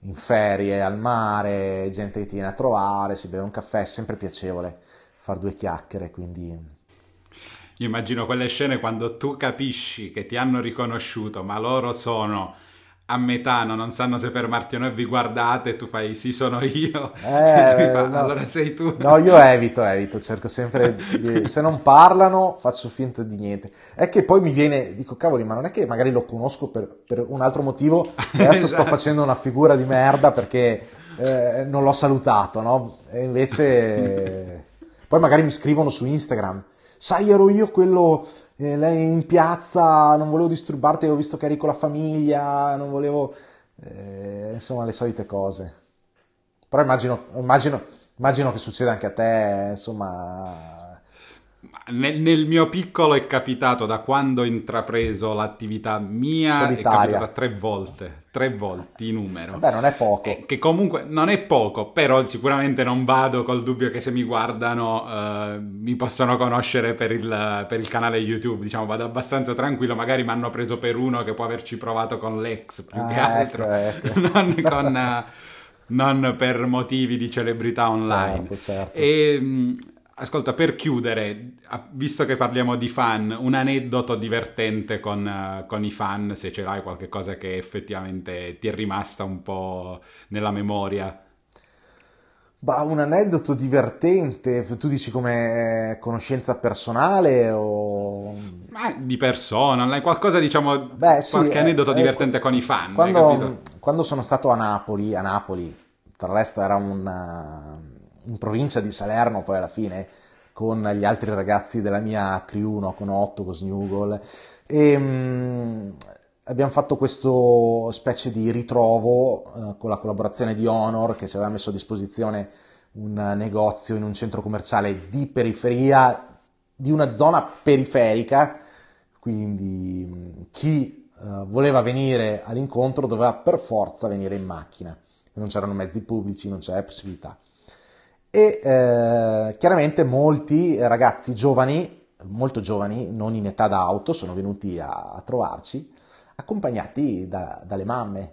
S2: in ferie al mare, gente che ti viene a trovare, si beve un caffè, è sempre piacevole fare due chiacchiere, quindi
S1: io immagino quelle scene quando tu capisci che ti hanno riconosciuto, ma loro sono a metà, non sanno se fermarti o no e vi guardate e tu fai sì sono io,
S2: eh,
S1: fa, no. allora sei tu.
S2: No, io evito, evito, cerco sempre, di, se non parlano faccio finta di niente. È che poi mi viene, dico cavoli, ma non è che magari lo conosco per, per un altro motivo e adesso esatto. sto facendo una figura di merda perché eh, non l'ho salutato, no? E invece poi magari mi scrivono su Instagram sai ero io quello eh, in piazza, non volevo disturbarti, avevo visto che eri con la famiglia, non volevo... Eh, insomma, le solite cose. Però immagino, immagino, immagino che succeda anche a te, insomma
S1: nel, nel, mio piccolo è capitato da quando ho intrapreso l'attività mia Solitaria. è capitato tre volte, tre volte in numero.
S2: Beh, non è poco.
S1: Eh, che comunque non è poco, però sicuramente non vado col dubbio che se mi guardano uh, mi possano conoscere per il, per il, canale YouTube, diciamo, vado abbastanza tranquillo, magari mi hanno preso per uno che può averci provato con l'ex più ah, che altro, ecco, ecco. non con... Non per motivi di celebrità online.
S2: Certo, certo.
S1: E, mh, ascolta, per chiudere, visto che parliamo di fan, un aneddoto divertente con, uh, con i fan, se ce l'hai qualche cosa che effettivamente ti è rimasta un po' nella memoria.
S2: Bah, un aneddoto divertente, tu dici come conoscenza personale o...
S1: Ma di persona, qualcosa diciamo,
S2: Beh, sì,
S1: qualche
S2: eh,
S1: aneddoto
S2: eh,
S1: divertente con i fan,
S2: quando, quando, sono stato a Napoli, a Napoli, tra resto era una, in provincia di Salerno poi alla fine, con gli altri ragazzi della mia crew, no? con Otto, con Snugol, e mh, abbiamo fatto questo specie di ritrovo eh, con la collaborazione di Honor che ci aveva messo a disposizione un negozio in un centro commerciale di periferia, di una zona periferica, quindi chi eh, voleva venire all'incontro doveva per forza venire in macchina, non c'erano mezzi pubblici, non c'era possibilità. E eh, chiaramente molti ragazzi giovani, molto giovani, non in età d'auto, sono venuti a, a trovarci accompagnati da, dalle mamme,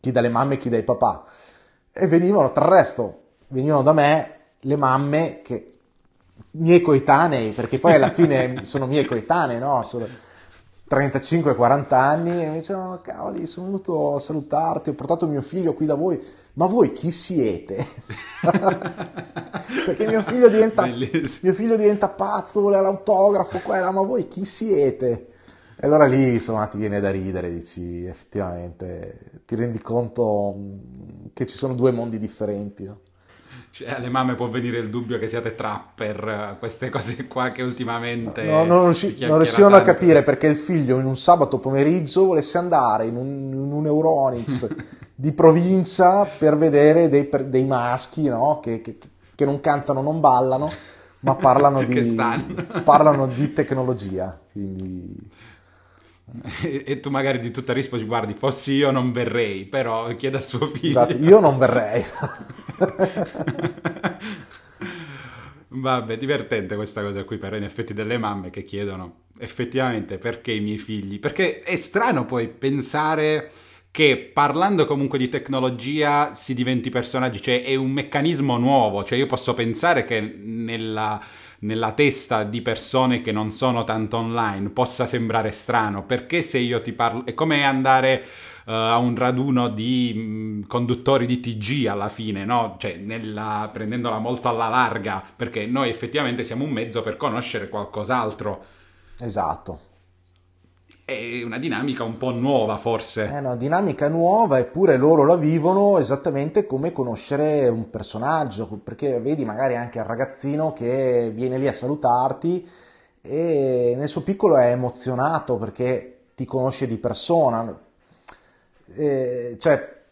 S2: chi dalle mamme, chi dai papà. E venivano, tra il resto, venivano da me le mamme che miei coetanei, perché poi alla fine sono miei coetanei, no? Sono 35-40 anni e mi dicevano, cavoli, sono venuto a salutarti, ho portato mio figlio qui da voi, ma voi chi siete? perché mio figlio diventa, mio figlio diventa pazzo, vuole l'autografo, qua, ma voi chi siete? E allora lì insomma ti viene da ridere, dici effettivamente, ti rendi conto mm, che ci sono due mondi differenti. No?
S1: Cioè, alle mamme può venire il dubbio che siate trapper, queste cose qua che ultimamente...
S2: No, non, riusci- non riuscivano a capire perché il figlio in un sabato pomeriggio volesse andare in un, in un Euronix di provincia per vedere dei, per, dei maschi no? che, che, che non cantano, non ballano, ma parlano di, parlano di tecnologia. Quindi
S1: e, tu magari di tutta risposta guardi, fossi io non verrei, però chieda a suo figlio.
S2: Esatto, io non verrei.
S1: Vabbè, divertente questa cosa qui, però in effetti delle mamme che chiedono effettivamente perché i miei figli, perché è strano poi pensare che parlando comunque di tecnologia si diventi personaggi, cioè è un meccanismo nuovo, cioè io posso pensare che nella nella testa di persone che non sono tanto online possa sembrare strano, perché se io ti parlo... è come andare uh, a un raduno di conduttori di TG alla fine, no? Cioè, nella, prendendola molto alla larga, perché noi effettivamente siamo un mezzo per conoscere qualcos'altro.
S2: Esatto
S1: è una dinamica un po' nuova forse.
S2: È una dinamica nuova eppure loro la vivono esattamente come conoscere un personaggio, perché vedi magari anche il ragazzino che viene lì a salutarti e nel suo piccolo è emozionato perché ti conosce di persona. E, cioè,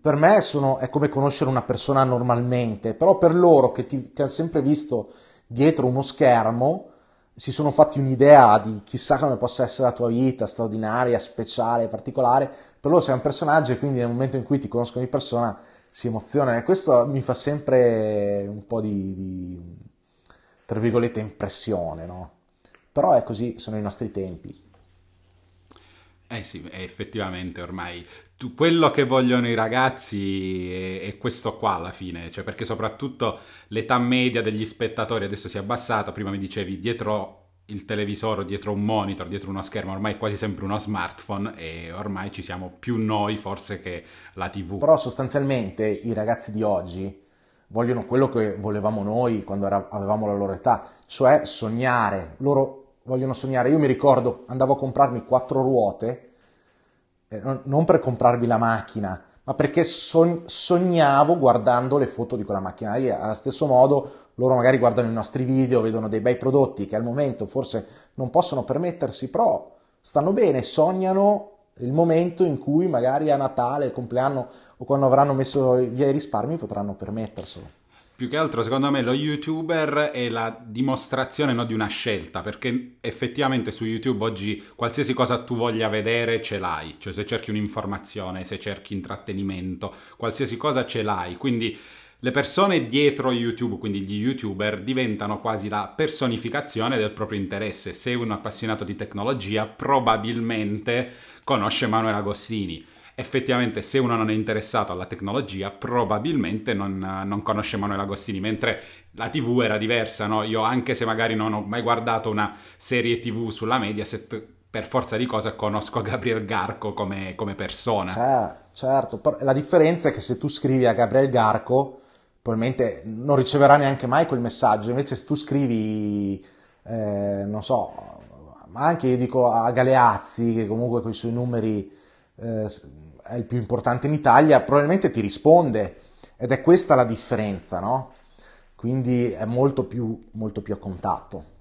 S2: per me sono, è come conoscere una persona normalmente, però per loro che ti, ti hanno sempre visto dietro uno schermo, si sono fatti un'idea di chissà come possa essere la tua vita, straordinaria, speciale, particolare, per loro sei un personaggio e quindi nel momento in cui ti conoscono di persona si emozionano e questo mi fa sempre un po' di, di tra virgolette, impressione, no? Però è così, sono i nostri tempi.
S1: Eh sì, effettivamente ormai tu, quello che vogliono i ragazzi è, è, questo qua alla fine, cioè perché soprattutto l'età media degli spettatori adesso si è abbassata, prima mi dicevi dietro il televisore, dietro un monitor, dietro uno schermo, ormai è quasi sempre uno smartphone e ormai ci siamo più noi forse che la TV.
S2: Però sostanzialmente i ragazzi di oggi vogliono quello che volevamo noi quando era, avevamo la loro età, cioè sognare. Loro vogliono sognare. Io mi ricordo, andavo a comprarmi quattro ruote, eh, non per comprarmi la macchina, ma perché sognavo guardando le foto di quella macchina. E allo stesso modo loro magari guardano i nostri video, vedono dei bei prodotti che al momento forse non possono permettersi, però stanno bene, sognano il momento in cui magari a Natale, il compleanno o quando avranno messo via i risparmi potranno permetterselo.
S1: Più che altro, secondo me, lo youtuber è la dimostrazione no, di una scelta, perché effettivamente su YouTube oggi qualsiasi cosa tu voglia vedere ce l'hai, cioè se cerchi un'informazione, se cerchi intrattenimento, qualsiasi cosa ce l'hai, quindi le persone dietro YouTube, quindi gli youtuber, diventano quasi la personificazione del proprio interesse. Se un appassionato di tecnologia, probabilmente conosce Manuel Agostini effettivamente se uno non è interessato alla tecnologia probabilmente non, non conosce Manuel Agostini, mentre la TV era diversa, no? Io anche se magari non ho mai guardato una serie TV sulla Mediaset, per forza di cose conosco Gabriel Garco come, come persona.
S2: Cioè, certo, la differenza è che se tu scrivi a Gabriel Garco, probabilmente non riceverà neanche mai quel messaggio, invece se tu scrivi, eh, non so, ma anche io dico a Galeazzi, che comunque con i suoi numeri eh, è il più importante in Italia, probabilmente ti risponde ed è questa la differenza, no? Quindi è molto più, molto più a contatto.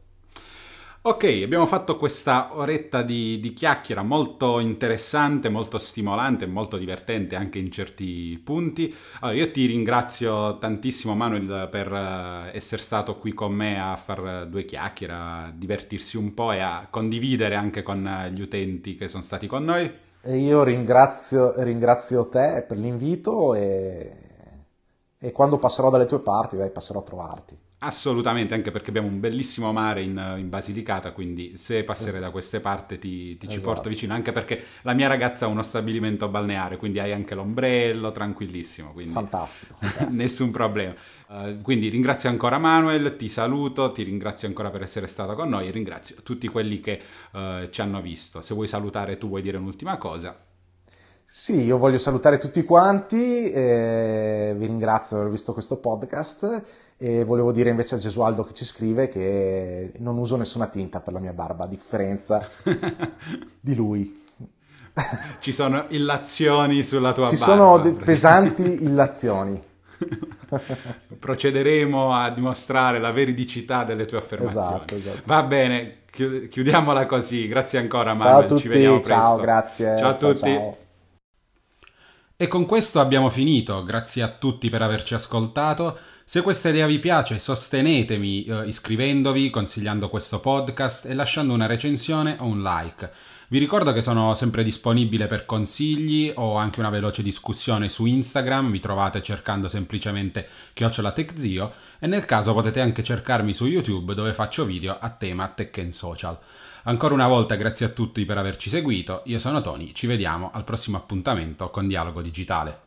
S1: Ok, abbiamo fatto questa oretta di, di, chiacchiera molto interessante, molto stimolante, molto divertente anche in certi punti. Allora, io ti ringrazio tantissimo Manuel per uh, essere stato qui con me a fare due chiacchiere, a divertirsi un po' e a condividere anche con gli utenti che sono stati con noi.
S2: Io ringrazio, ringrazio te per l'invito e, e quando passerò dalle tue parti, dai, passerò a trovarti.
S1: Assolutamente, anche perché abbiamo un bellissimo mare in, in Basilicata, quindi se passerai da queste parti ti, ti esatto. ci porto vicino, anche perché la mia ragazza ha uno stabilimento balneare, quindi hai anche l'ombrello, tranquillissimo. Quindi
S2: fantastico. fantastico.
S1: nessun problema. Uh, quindi ringrazio ancora Manuel, ti saluto, ti ringrazio ancora per essere stato con noi ringrazio tutti quelli che uh, ci hanno visto. Se vuoi salutare tu, vuoi dire un'ultima cosa?
S2: Sì, io voglio salutare tutti quanti, eh, vi ringrazio di aver visto questo podcast e volevo dire invece a Gesualdo che ci scrive che non uso nessuna tinta per la mia barba, a differenza di lui.
S1: Ci sono illazioni sulla tua
S2: Ci
S1: barba.
S2: Ci sono de- pesanti illazioni.
S1: Procederemo a dimostrare la veridicità delle tue affermazioni.
S2: Esatto, esatto.
S1: Va bene, chiudiamola così. Grazie ancora Manuel,
S2: ciao
S1: ci vediamo presto.
S2: Ciao, grazie.
S1: Ciao a tutti. Ciao. E con questo abbiamo finito. Grazie a tutti per averci ascoltato. Se questa idea vi piace, sostenetemi eh, iscrivendovi, consigliando questo podcast e lasciando una recensione o un like. Vi ricordo che sono sempre disponibile per consigli o anche una veloce discussione su Instagram, mi trovate cercando semplicemente Chiocciola TechZio e nel caso potete anche cercarmi su YouTube dove faccio video a tema Tech and Social. Ancora una volta grazie a tutti per averci seguito, io sono Tony, ci vediamo al prossimo appuntamento con Dialogo Digitale.